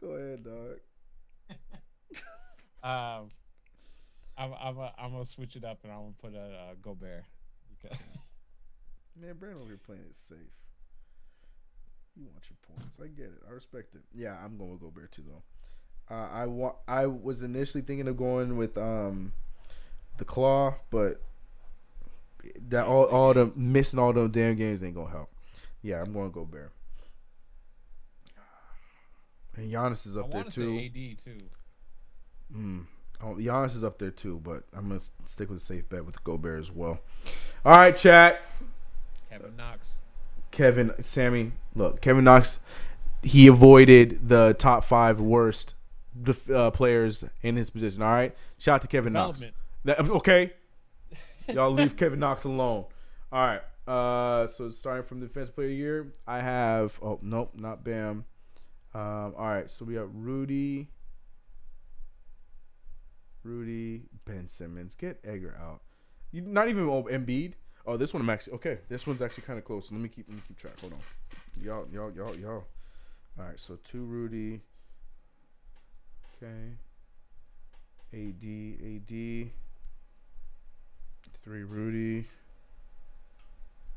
Go ahead, dog. um, I'm I'm a, I'm gonna switch it up and I'm gonna put a uh, Gobert because Man, Brandon over here playing it safe. You want your points. I get it. I respect it. Yeah, I'm going with Gobert too though. Uh, I want. I was initially thinking of going with um, the claw, but that all all the missing all them damn games ain't gonna help. Yeah, I'm going to Gobert. And Giannis is I up there too. say AD too. Mm. Oh, Giannis is up there too, but I'm gonna stick with a safe bet with Gobert as well. All right, chat. Kevin Knox. Kevin, Sammy, look, Kevin Knox, he avoided the top five worst def- uh, players in his position. All right, shout out to Kevin Knox. That, okay, y'all leave Kevin Knox alone. All right, uh, so starting from the defensive player of the year, I have. Oh nope, not Bam. Um, all right, so we have Rudy, Rudy, Ben Simmons. Get Edgar out. You, not even oh, Embiid. Oh, this one I'm actually okay. This one's actually kind of close. Let me keep let me keep track. Hold on, y'all, y'all, y'all, y'all. All right, so two Rudy. Okay. AD, AD. Three Rudy.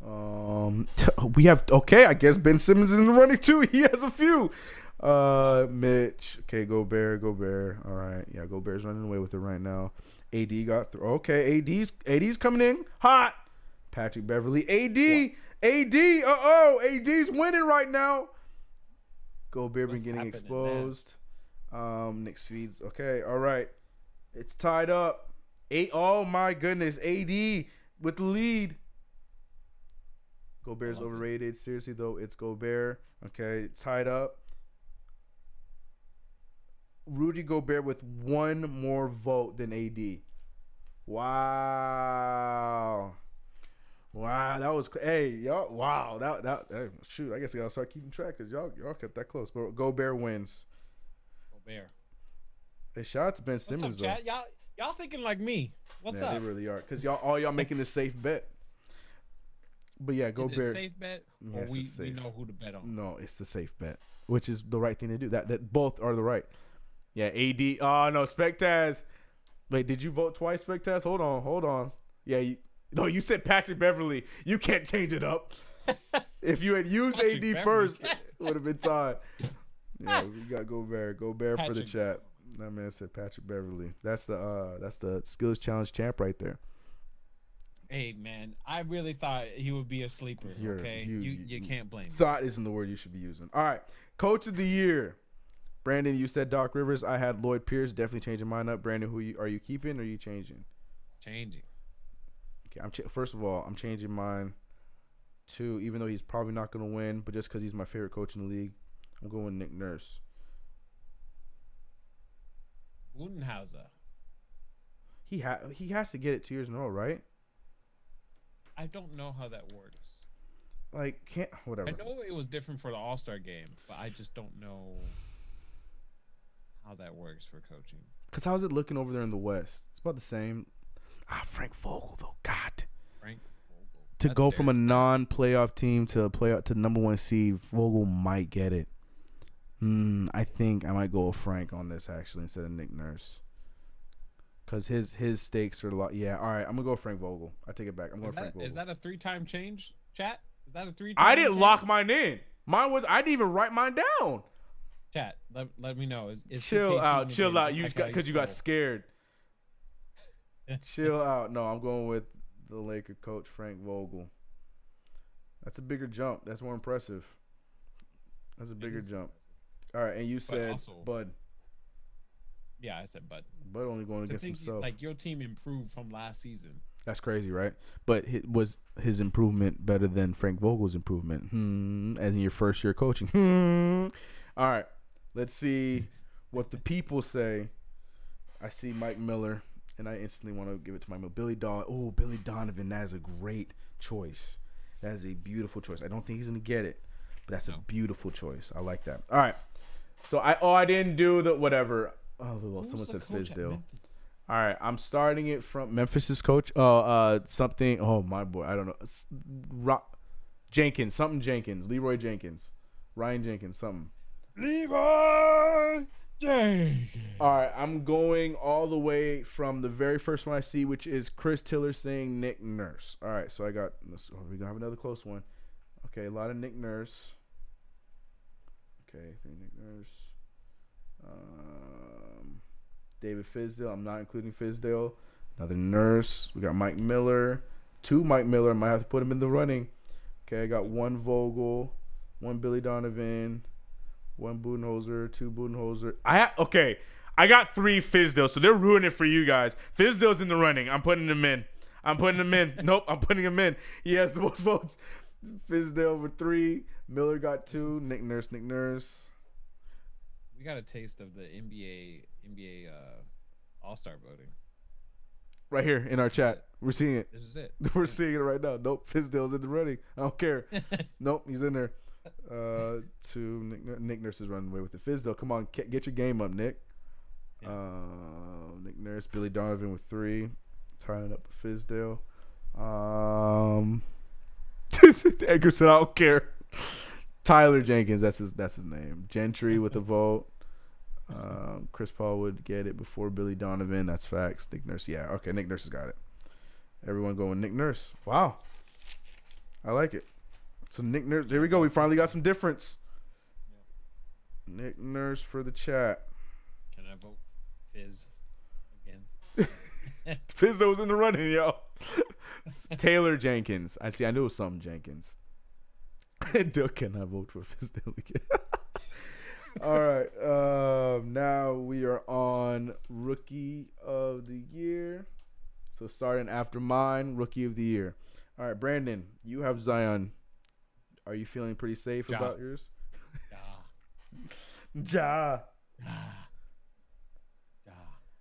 Um, we have okay. I guess Ben Simmons is in the running too. He has a few. Uh, Mitch. Okay, Gobert, Gobert. All right, yeah, Gobert's running away with it right now. AD got through. Okay, AD's AD's coming in hot. Patrick Beverley, AD, AD. Uh oh, AD's winning right now. Gobert been getting happening, man? exposed. Um, Nick feeds. Okay, all right. It's tied up. Eight. Oh my goodness, AD with the lead. Gobert's love it. overrated. Seriously though, it's Gobert. Okay, tied up. Rudy Gobert with one more vote than AD. Wow. Wow, that was hey y'all. Wow, that that hey, shoot. I guess I gotta start keeping track because y'all y'all kept that close. But Gobert wins. Gobert. Hey, shout out to Ben Simmons up? Y'all y'all thinking like me? What's yeah, up? they really are because y'all all y'all making the safe bet. But yeah, Gobert. safe bet or it's we, we know who to bet on? No, it's the safe bet, which is the right thing to do. That that both are the right. Yeah, AD. Oh no, Spectaz. Wait, did you vote twice, Spectaz? Hold on, hold on. Yeah, you, No, you said Patrick Beverley. You can't change it up. if you had used Patrick AD Beverly. first, it would have been tied. Yeah, we got Gobert. Gobert for the chat. That man said Patrick Beverley. That's the uh that's the skills challenge champ right there. Hey man, I really thought he would be a sleeper. You're- okay, you- you, you- you can't blame. me. Thought isn't the word you should be using. All right. Coach of the year. Brandon, you said Doc Rivers. I had Lloyd Pierce. Definitely changing mine up. Brandon, who you, are you keeping or are you changing? Changing. Okay, I'm ch- first of all, I'm changing mine to even though he's probably not going to win, but just because he's my favorite coach in the league, I'm going Nick Nurse. Budenholzer. He ha- he has to get it two years in a row, right? I don't know how that works. Like can't whatever. I know it was different for the All Star game, but I just don't know how that works for coaching. Cause how's it looking over there in the West? It's about the same. Ah, Frank Vogel though. God, Frank Vogel. to That's go from a non-playoff team to a playoff to number one seed, Vogel might get it. Hmm, I think I might go with Frank on this actually instead of Nick Nurse. Cause his his stakes are a lot. Yeah, all right. I'm gonna go with Frank Vogel. I take it back. I'm going Is Frank that, Vogel. is that a three time change, chat? Is that a three? I didn't lock mine in. Mine was I didn't even write mine down. Chat. Let, let me know. Is, is chill out, chill out. You like got because you got scared. chill out. No, I'm going with the Laker coach Frank Vogel. That's a bigger jump. That's more impressive. That's a bigger jump. All right, and you said also- Bud. Yeah, I said, but Bud only going against himself. like your team improved from last season. That's crazy, right? But it was his improvement better than Frank Vogel's improvement? Hmm. As in your first year coaching. Hmm. All right. Let's see what the people say. I see Mike Miller, and I instantly want to give it to Mike Miller. Billy Don. Oh, Billy Donovan. That is a great choice. That is a beautiful choice. I don't think he's gonna get it, but that's a beautiful choice. I like that. All right. So I oh I didn't do the whatever. Oh well, Who's someone said coach at Fizdale. All right, I'm starting it from Memphis's coach. Oh, uh, something. Oh my boy, I don't know. S- Ro- Jenkins, something Jenkins, Leroy Jenkins, Ryan Jenkins, something. Levi Jenkins. All right, I'm going all the way from the very first one I see, which is Chris Tiller saying Nick Nurse. All right, so I got. oh, We're gonna have another close one. Okay, a lot of Nick Nurse. Okay, three Nick Nurse. Um, David Fizdale. I'm not including Fizdale. Another Nurse. We got Mike Miller. Two Mike Miller. I might have to put him in the running. Okay, I got one Vogel, one Billy Donovan, one Budenholzer, two Budenholzer. I ha- okay. I got three Fizdale, so they're ruining it for you guys. Fizdale's in the running. I'm putting him in. I'm putting him in. nope, I'm putting him in. He has the most votes. Fizdale with three. Miller got two. Nick Nurse, Nick Nurse. We got a taste of the NBA NBA uh, All Star voting. Right here in our chat. We're seeing it. This is it. We're seeing it right now. Nope, Fizdale's in the running. I don't care. nope, he's in there. Uh, two Nick, Nick Nurse is running away with it. Fizdale, come on, get get your game up, Nick. Yeah. Uh, Nick Nurse, Billy Donovan with three, tying up with Fizdale. Um, Edgar said, "I don't care." Tyler Jenkins, that's his that's his name. Gentry with a vote. Um, Chris Paul would get it before Billy Donovan. That's facts. Nick Nurse, yeah, okay. Nick Nurse has got it. Everyone going Nick Nurse. Wow, I like it. So Nick Nurse, here we go. We finally got some difference. Nick Nurse for the chat. Can I vote Fizz again? Fizzo was in the running, yo. Taylor Jenkins. I see. I knew it was something Jenkins. Dill can I vote for Fizdale again? All right. Um, now we are on rookie of the year. So starting after mine, rookie of the year. All right, Brandon, you have Zion. Are you feeling pretty safe Ja. about yours? Ja. ah, ah.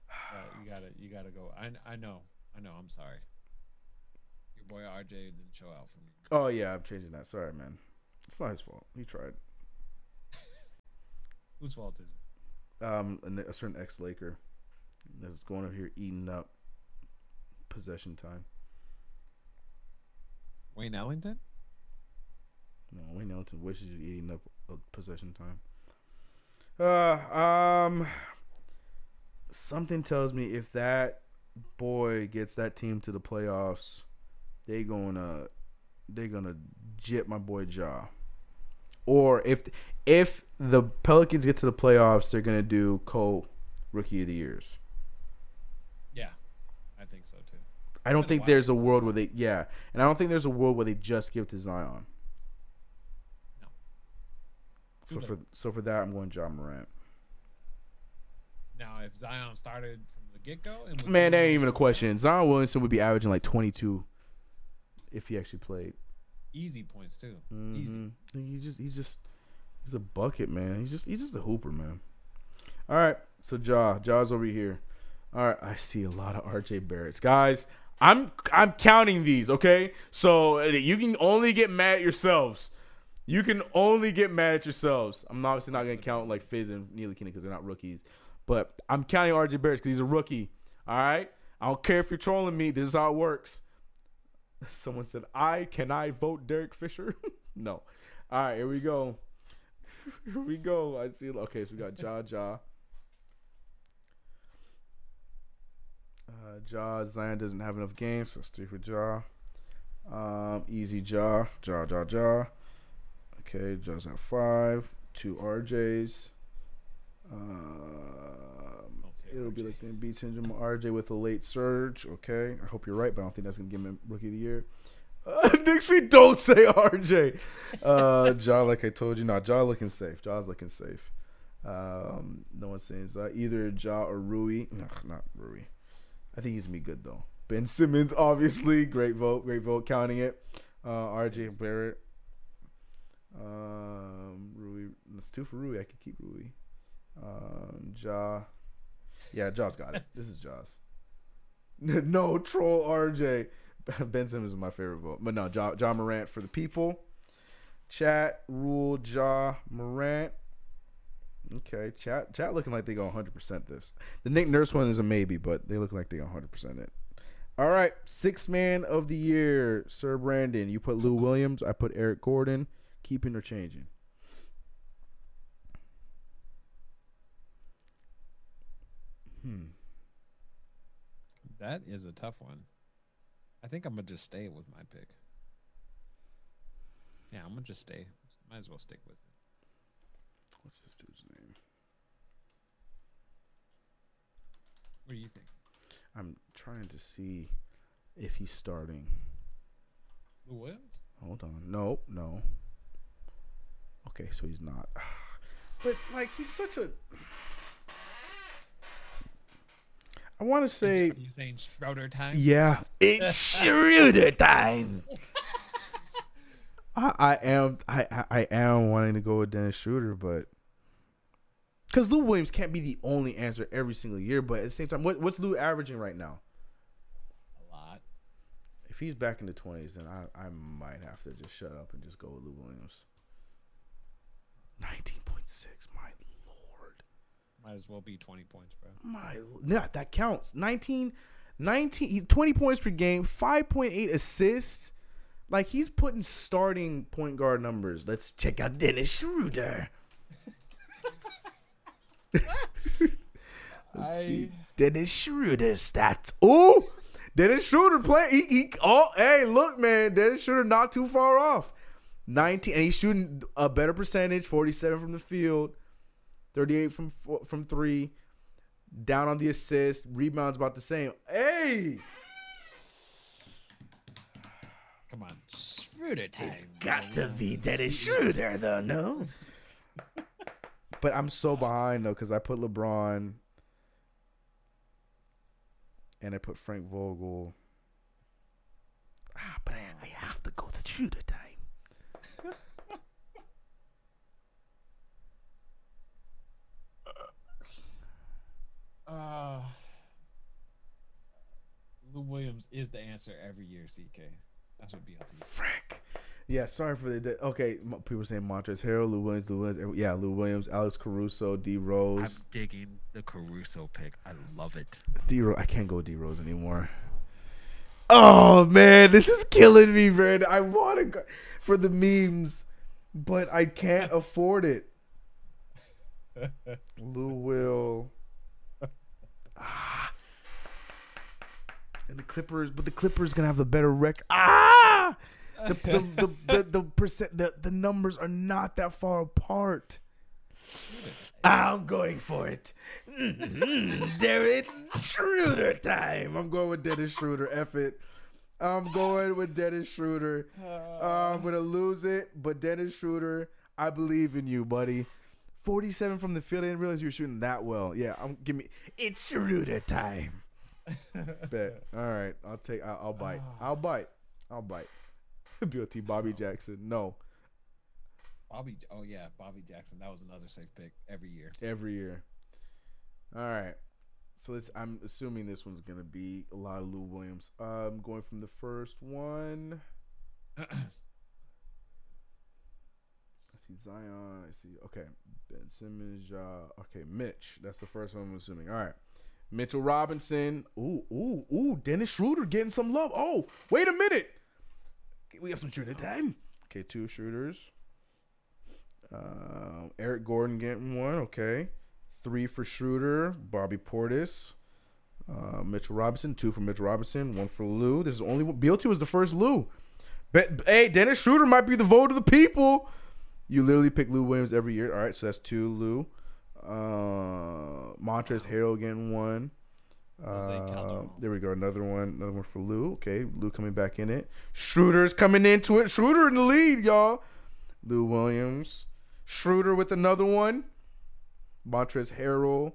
Uh, you gotta, you gotta go. I, I know, I know. I'm sorry. Your boy RJ didn't show out for me. Oh yeah, I'm changing that. Sorry, man. It's not his fault. He tried. Whose fault is it? um a, a certain ex Laker that's going over here eating up possession time. Wayne Ellington? No, Wayne Ellington wishes you eating up uh, possession time. Uh, um, something tells me if that boy gets that team to the playoffs, they gonna they gonna jit my boy Ja. Or if if the Pelicans get to the playoffs, they're gonna do co rookie of the years. Yeah, I think so too. I don't Been think there's a world where they yeah, and I don't think there's a world where they just give to Zion. No. So for so for that, I'm going Ja Morant. Now, if Zion started from the get go, Man, that ain't even a question. Zion Williamson would be averaging like 22 if he actually played. Easy points too. Easy. Mhm. He just he's just he's a bucket, man. He's just he's just a hooper, man. All right, so Ja, Ja's over here. All right, I see a lot of RJ Barrett's. Guys, I'm I'm counting these, okay? So you can only get mad at yourselves. You can only get mad at yourselves. I'm obviously not gonna count like Fizz and Neely Keenan because they're not rookies, but I'm counting RJ Barrett because he's a rookie. All right, I don't care if you're trolling me. This is how it works. Someone said, "I can I vote Derek Fisher?" no. All right, here we go. here we go. I see. Okay, so we got Ja Ja. Uh, Ja Zion doesn't have enough games, so it's three for Ja. Um, easy Ja Ja Ja Ja. Okay, Ja's at five. Two RJs. Um, it'll be like the Embiid syndrome. RJ with a late surge. Okay, I hope you're right, but I don't think that's gonna give him rookie of the year. Uh, Knicks feet don't say RJ. Uh, Ja, like I told you, no, Ja looking safe. Ja's looking safe. Um, no one's saying uh, either Ja or Rui. No, not Rui. I think he's gonna be good though. Ben Simmons, obviously, great vote, great vote, counting it. Uh, RJ Barrett. Um, Rui. That's two for Rui. I could keep Rui. Um, Ja. Yeah, Ja's got it. This is Ja's. no troll RJ. Ben Simmons is my favorite vote, but no, Ja, ja Morant for the people. Chat rule Ja Morant. Okay, chat chat looking like they go 100 percent this. The Nick Nurse one is a maybe, but they look like they go 100 percent it. All right, six man of the year, Sir Brandon. You put Lou Williams. I put Eric Gordon. Keeping or changing? Hmm. That is a tough one. I think I'm gonna just stay with my pick. Yeah, I'm gonna just stay. Might as well stick with it. What's this dude's name? What do you think? I'm trying to see if he's starting. Williams? Hold on. No, no. Okay, so he's not. But like he's such a I want to say Are you saying Schroeder time? yeah, it's Schroeder time. I, I am I, I I am wanting to go with Dennis Schroeder, but because Lou Williams can't be the only answer every single year. But at the same time, what, what's Lou averaging right now? A lot. If he's back in the twenties, then I, I might have to just shut up and just go with Lou Williams. Nineteen point six, my lord, Might as well be 20 points, bro. my yeah, that counts. 19, 19 20 points per game, five point eight assists. Like he's putting starting point guard numbers. Let's check out Dennis Schroeder. Let's see Dennis Schroeder stats. Oh, Dennis Schroeder play. He, he, oh, hey, look, man, Dennis Schroeder not too far off. 19, and he's shooting a better percentage. 47 from the field, 38 from from three. Down on the assist, rebounds about the same. Hey, Come on. Schroeder time. It's got to be Dennis Schroeder though, no. but I'm so behind though because I put LeBron and I put Frank Vogel. Ah, but I, I have to go the Schroeder time. Uh, Lou Williams is the answer every year, CK. That's what BLT. Frick. Yeah, sorry for the. the okay, people saying Montrezl Harrell, Lou Williams, Lou Williams. Yeah, Lou Williams, Alex Caruso, D I'm Rose. digging the Caruso pick. I love it. D Rose. I can't go D Rose anymore. Oh man, this is killing me, man. I want to go for the memes, but I can't afford it. Lou Will. Ah. And the Clippers, but the Clippers gonna have the better record. Ah! The the the, the, the percent the, the numbers are not that far apart. I'm going for it. Mhm. there it's Schroeder time. I'm going with Dennis Schroeder. F it. I'm going with Dennis Schroeder. Uh, I'm gonna lose it, but Dennis Schroeder, I believe in you, buddy. 47 from the field. I didn't realize you were shooting that well. Yeah, I'm give me. It's Schroeder time. Bet. All right, I'll take. I'll, I'll bite. I'll bite. I'll bite. BOT Bobby Jackson. No, Bobby. Oh yeah, Bobby Jackson. That was another safe pick every year. every year. All right. So this, I'm assuming this one's gonna be a lot of Lou Williams. Um, going from the first one. See Zion. I see. Okay, Ben Simmons. Uh, okay, Mitch. That's the first one I'm assuming. All right, Mitchell Robinson. Ooh, ooh, ooh. Dennis Schroeder getting some love. Oh, wait a minute. We have some shooter time. Okay, two shooters. Uh, Eric Gordon getting one. Okay, three for Schroeder. Bobby Portis. Uh, Mitchell Robinson. Two for Mitchell Robinson. One for Lou. This is only one. BLT was the first Lou. But hey, Dennis Schroeder might be the vote of the people. You literally pick Lou Williams every year. All right, so that's two Lou. Uh, Montrezl Harrell getting one. Uh, there we go. Another one. Another one for Lou. Okay, Lou coming back in it. Schroeder's coming into it. Schroeder in the lead, y'all. Lou Williams. Schroeder with another one. Montrezl Harrell.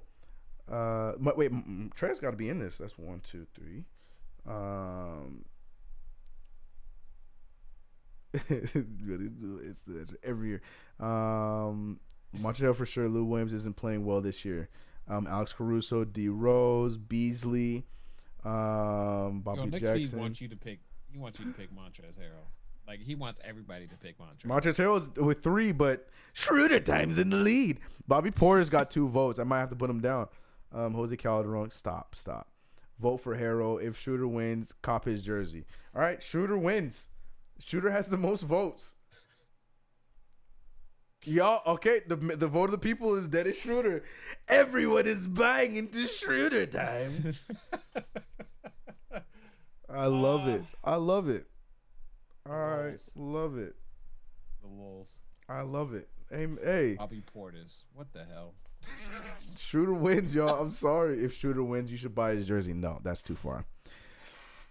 Uh, wait, Trez got to be in this. That's one, two, three. Um, it's, it's every year. Um, Montreal for sure. Lou Williams isn't playing well this year. Um, Alex Caruso, D Rose, Beasley, um, Bobby Yo, Nick Jackson. wants you to pick. He wants you to pick Montrezl Harrell. Like he wants everybody to pick Montrezl. Montrezl Harrell's with three, but Schroeder time's in the lead. Bobby Porter's got two votes. I might have to put him down. Um, Jose Calderon, stop, stop. Vote for Harrell. If Schroeder wins, cop his jersey. All right, Schroeder wins. Schroeder has the most votes. Y'all, okay, the the vote of the people is Dennis Schroeder. Everyone is buying into Schroeder time. I love it. I love it. All right, Nice. love it. the Wolves. I love it. Hey, hey, Bobby Portis. What the hell? Shooter wins, y'all. I'm sorry. If Shooter wins, you should buy his jersey. No, that's too far.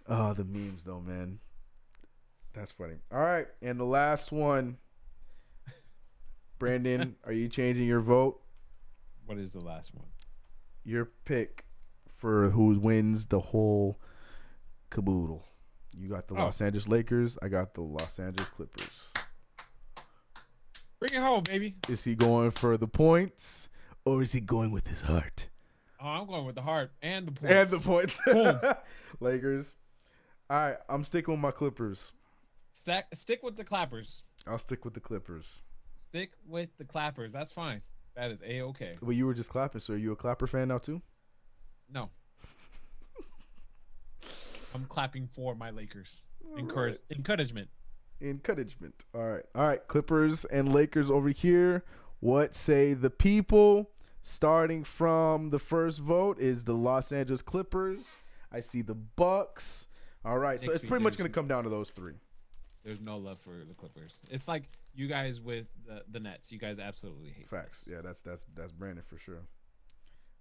Oh, the memes though, man. That's funny. All right, and the last one. Brandon, are you changing your vote? What is the last one? Your pick for who wins the whole caboodle. You got the Oh. Los Angeles Lakers. I got the Los Angeles Clippers. Bring it home, baby. Is he going for the points or is he going with his heart? Oh, I'm going with the heart and the points. And the points. Lakers. All right, I'm sticking with my Clippers. Stack, stick with the clappers. I'll stick with the Clippers. Stick with the clappers. That's fine. That is a okay. Well, you were just clapping, so are you a Clapper fan now too? No. I'm clapping for my Lakers. Encourage, encouragement. Encouragement. All right, all right. Clippers and Lakers over here. What say the people? Starting from the first vote is the Los Angeles Clippers. I see the Bucks. All right, so it's pretty much going to come down to those three. There's no love for the Clippers. It's like you guys with the, the Nets. You guys absolutely hate. Facts. Yeah, that's that's that's Brandon for sure.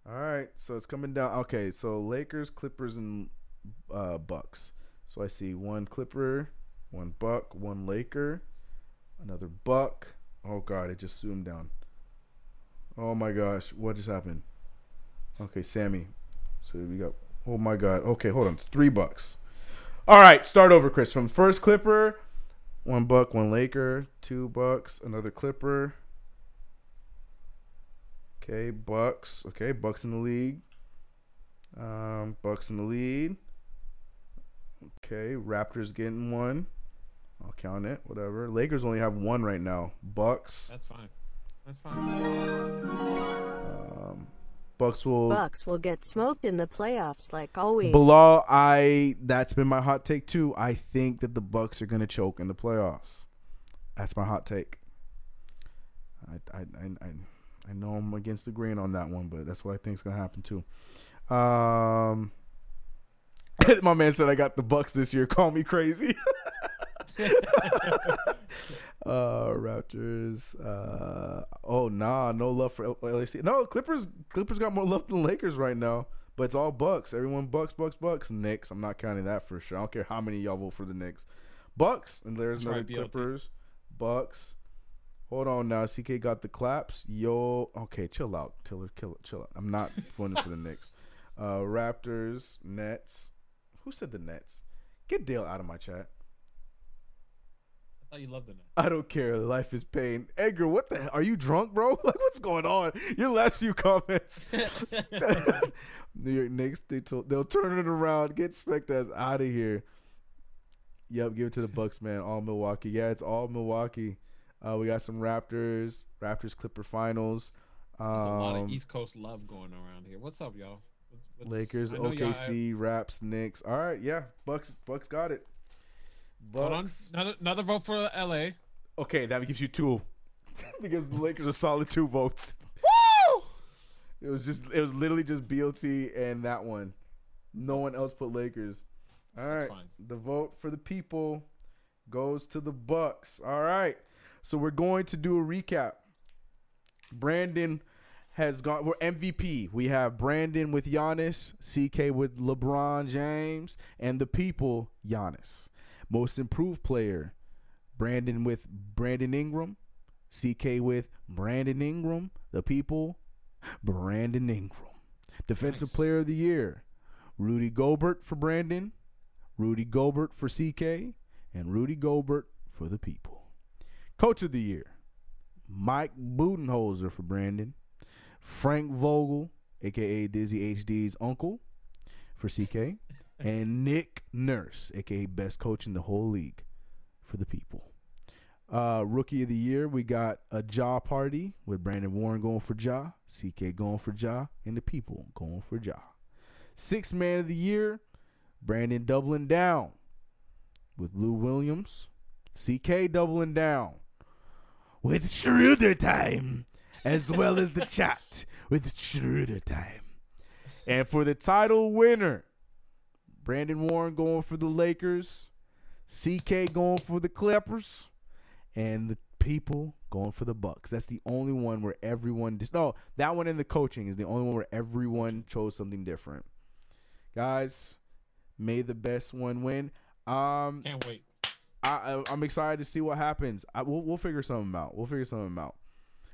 All right, so it's coming down. Okay, so Lakers, Clippers, and uh, Bucks. So I see one Clipper, one Buck, one Laker, another Buck. Oh God, it just zoomed down. Oh my gosh, what just happened? Okay, Sammy. So we got. Oh my God. Okay, hold on. It's three Bucks. All right, start over, Chris. From first Clipper, one Buck, one Laker, two Bucks, another Clipper. Okay, Bucks. Okay, Bucks in the league. Um, Bucks in the lead. Okay, Raptors getting one. I'll count it. Whatever. Lakers only have one right now. Bucks. That's fine. That's fine. Bucks will. Bucks will get smoked in the playoffs like always. Bilal, I that's been my hot take too. I think that the Bucks are gonna choke in the playoffs. That's my hot take. I I I, I, I know I'm against the grain on that one, but that's what I think is gonna happen too. Um, my man said I got the Bucks this year. Call me crazy. uh, Raptors. Uh, oh nah, no love for LAC. No, Clippers. Clippers got more love than Lakers right now. But it's all Bucks. Everyone Bucks, Bucks, Bucks. Knicks. I'm not counting that for sure. I don't care how many y'all vote for the Knicks. Bucks. And there's That's another right, BLT. Clippers. Bucks. Hold on now. CK got the claps. Yo. Okay, chill out. Tiller, kill it. Chill out. I'm not voting for the Knicks. Uh, Raptors. Nets. Who said the Nets? Get Dale out of my chat. You loved the Nets. I don't care. Life is pain. Edgar, what the hell? Are you drunk, bro? Like, what's going on? Your last few comments. New York Knicks, they told, they'll turn it around. Get Spect ass out of here. Yep, give it to the Bucks, man. All Milwaukee. Yeah, it's all Milwaukee. Uh, we got some Raptors, Raptors Clipper finals. There's a lot of Um, East Coast love going around here. What's up, y'all? What's, what's, Lakers, OKC, Raps, Knicks. All right, yeah, Bucks, Bucks got it. Hold on, another, another vote for LA. Okay, that gives you two. that gives the Lakers a solid two votes. Woo! It was just it was literally just BLT and that one. No one else put Lakers. All right. fine. The vote for the people goes to the Bucks. All right. So we're going to do a recap. Brandon has gone we're MVP. We have Brandon with Giannis, CK with LeBron James, and the people Giannis. Most improved player, Brandon with Brandon Ingram, CK with Brandon Ingram, the people Brandon Ingram. Defensive Nice. Player of the Year, Rudy Gobert for Brandon, Rudy Gobert for CK, and Rudy Gobert for the people. Coach of the Year, Mike Budenholzer for Brandon, Frank Vogel, aka Dizzy HD's uncle, for CK, and Nick Nurse, aka best coach in the whole league, for the people. Uh, rookie of the year, we got a Ja party with Brandon Warren going for Ja, CK going for Ja, and the people going for Ja. Sixth man of the year, Brandon doubling down with Lou Williams, CK doubling down with Schroeder time, as well as the chat with Schroeder time. And for the title winner, Brandon Warren going for the Lakers, CK going for the Clippers, and the people going for the Bucks. That's the only one where everyone dis- no, that one in the coaching is the only one where everyone chose something different. Guys, may the best one win. Um, Can't wait. I, I I'm excited to see what happens. I, we'll we'll figure something out. We'll figure something out.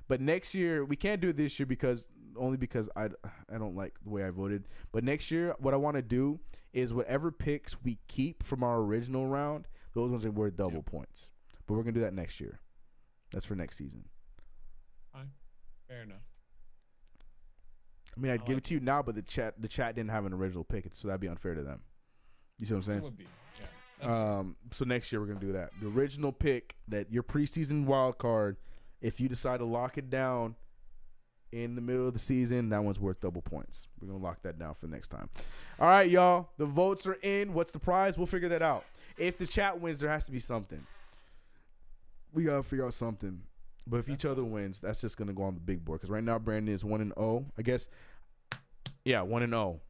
But next year we can't do it this year because only because I I don't like the way I voted. But next year, what I want to do is whatever picks we keep from our original round, those ones are worth double points. But we're gonna do that next year. That's for next season. Fair enough. I mean, I'd I give like it to you now, but the chat the chat didn't have an original pick, so that'd be unfair to them. You see what I'm It saying? would be. Yeah. Um, so next year we're gonna do that. The original pick that your preseason wild card, if you decide to lock it down in the middle of the season, that one's worth double points. We're gonna lock that down for next time. All right, y'all. The votes are in. What's the prize? We'll figure that out. If the chat wins, there has to be something. We gotta figure out something. But if each other wins, that's just gonna go on the big board. Because right now Brandon is one and zero. I guess. Yeah, one and zero.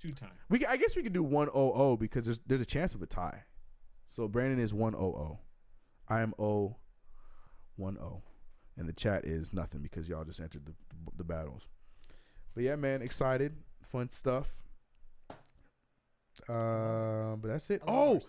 Two times. We I guess we could do 1-0 because there's there's a chance of a tie. So Brandon is 1-0 I am oh one oh. And the chat is nothing because y'all just entered the the battles. But yeah, man, excited, fun stuff. Uh, but that's it. Oh,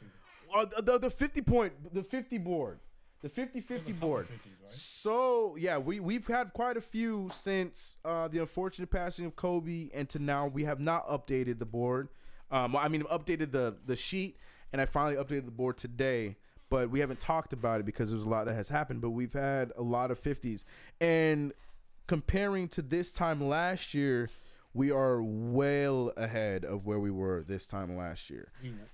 uh, the, the the 50 point the 50 board. The 50-50 board. 50s, right? So yeah, we we've had quite a few since uh, the unfortunate passing of Kobe, and to now we have not updated the board. Um, I mean, updated the the sheet, and I finally updated the board today. But we haven't talked about it because there's a lot that has happened. But we've had a lot of 50s, and comparing to this time last year, we are well ahead of where we were this time last year.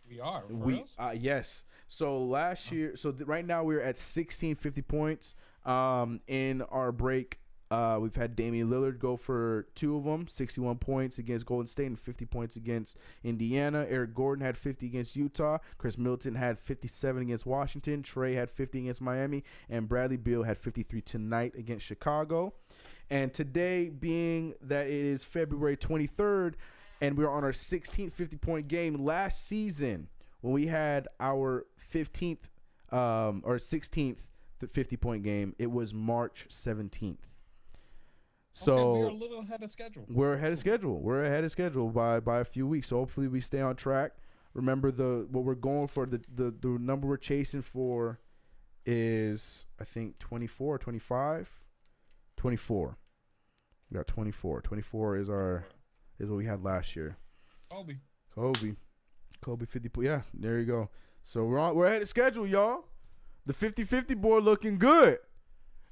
We, are. We uh, yes. So last year, so th- right now we're at sixteen fifty points. Um, in our break, uh, we've had Damian Lillard go for two of them, sixty one points against Golden State and fifty points against Indiana. Eric Gordon had fifty against Utah. Khris Middleton had fifty seven against Washington. Trae had fifty against Miami, and Bradley Beal had fifty three tonight against Chicago. And today, being that it is February 23rd, and we're on our 16th 50 point game last season when we had our 15th um, or 16th, 50 point game. It was March 17th. So okay, we're a little ahead of schedule. we're ahead of schedule. We're ahead of schedule by by a few weeks. So hopefully we stay on track. Remember the what we're going for the the, the number we're chasing for is I think 24 or 25 24. We got 24. 24 is our is what we had last year. Kobe. Kobe. Kobe 50 yeah, there you go. So we're on we're ahead of schedule, y'all. The 50-50 board looking good.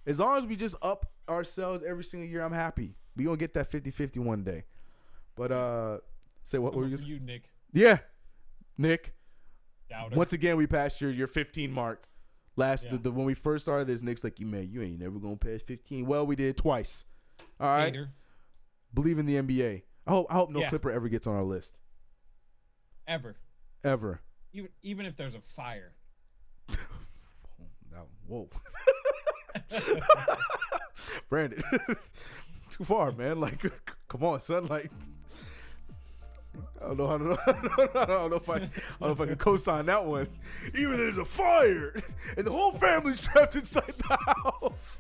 As long as we just up ourselves every single year, I'm happy. We gonna get that 50-50 one day. But uh say what were you you, Nick. Yeah. Nick. Doubter. Once again we passed your your 15 mark. Last Yeah. the, the when we first started this, Nick's like, you man, you ain't never gonna pass 15. Well, we did twice. All right. Hater. Believe in the NBA. I hope I hope no Yeah. Clipper ever gets on our list. Ever. Ever. Even even if there's a fire. Now, whoa. Brandon. Too far, man. Like, come on, son. Like, I don't know how to. I don't know if I. I don't know if I can co-sign that one. Even there's a fire and the whole family's trapped inside the house.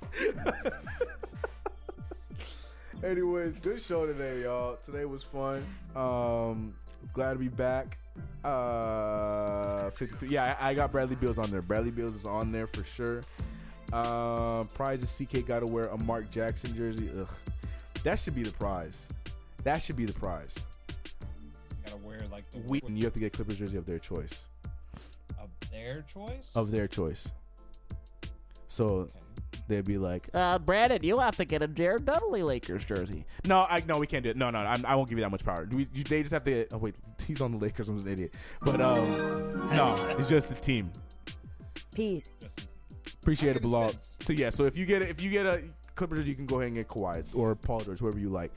Anyways, good show today, y'all. Today was fun. Um, glad to be back. Uh, 50, yeah, I, I got Bradley Bills on there. Bradley Bills is on there for sure. Um, prize is CK got to wear a Mark Jackson jersey. Ugh, that should be the prize. That should be the prize. gotta wear like the We, you have to get Clippers jersey of their choice. of their choice. Of their choice. So okay. they'd be like, Uh, Brandon, you'll have to get a Jared Dudley Lakers jersey. No, I no, we can't do it. No, no, I'm, I won't give you that much power. We, you, they just have to. Oh wait, he's on the Lakers. I'm an idiot. But um, no, it's just the team. Peace. Just in- Appreciate it, I mean, Bilal. So yeah, so if you get if you get a Clippers, you can go ahead and get Kawhi or Paul George, whoever you like.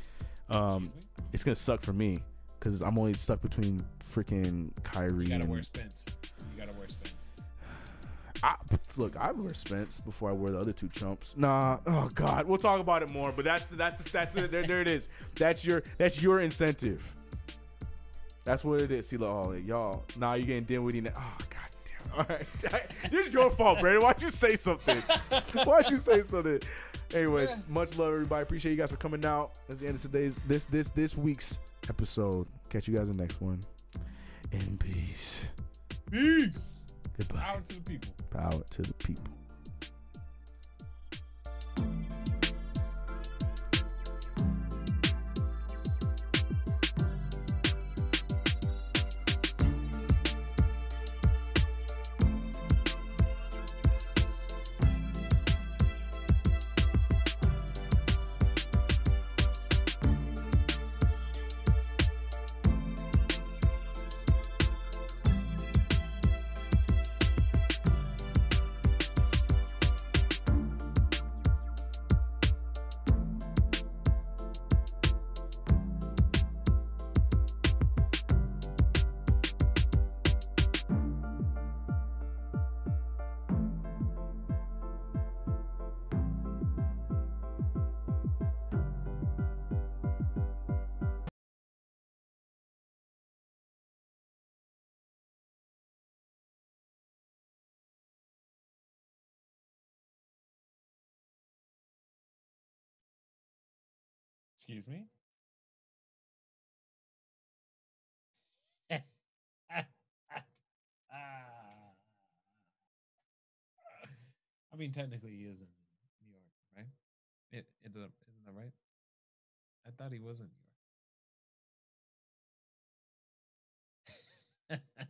Um, it's gonna suck for me because I'm only stuck between freaking Kyrie You gotta and wear Spence. You gotta wear Spence. I, look, I wear Spence before I wear the other two chumps. Nah, oh god, we'll talk about it more. But that's that's that's it. There, there it is. That's your that's your incentive. That's what it is. See, look, oh, y'all, nah, you getting Dinwiddie. Now. Oh god damn. All right, this is your fault, Brandon. Why'd you say something? Why'd you say something? Anyways, much love, everybody. Appreciate you guys for coming out. That's the end of today's this this this week's episode. Catch you guys in the next one. In peace. Peace. Goodbye. Power to the people. Power to the people. Excuse me? I mean, technically, he is in New York, right? It, it's a, isn't that right? I thought he was in New York.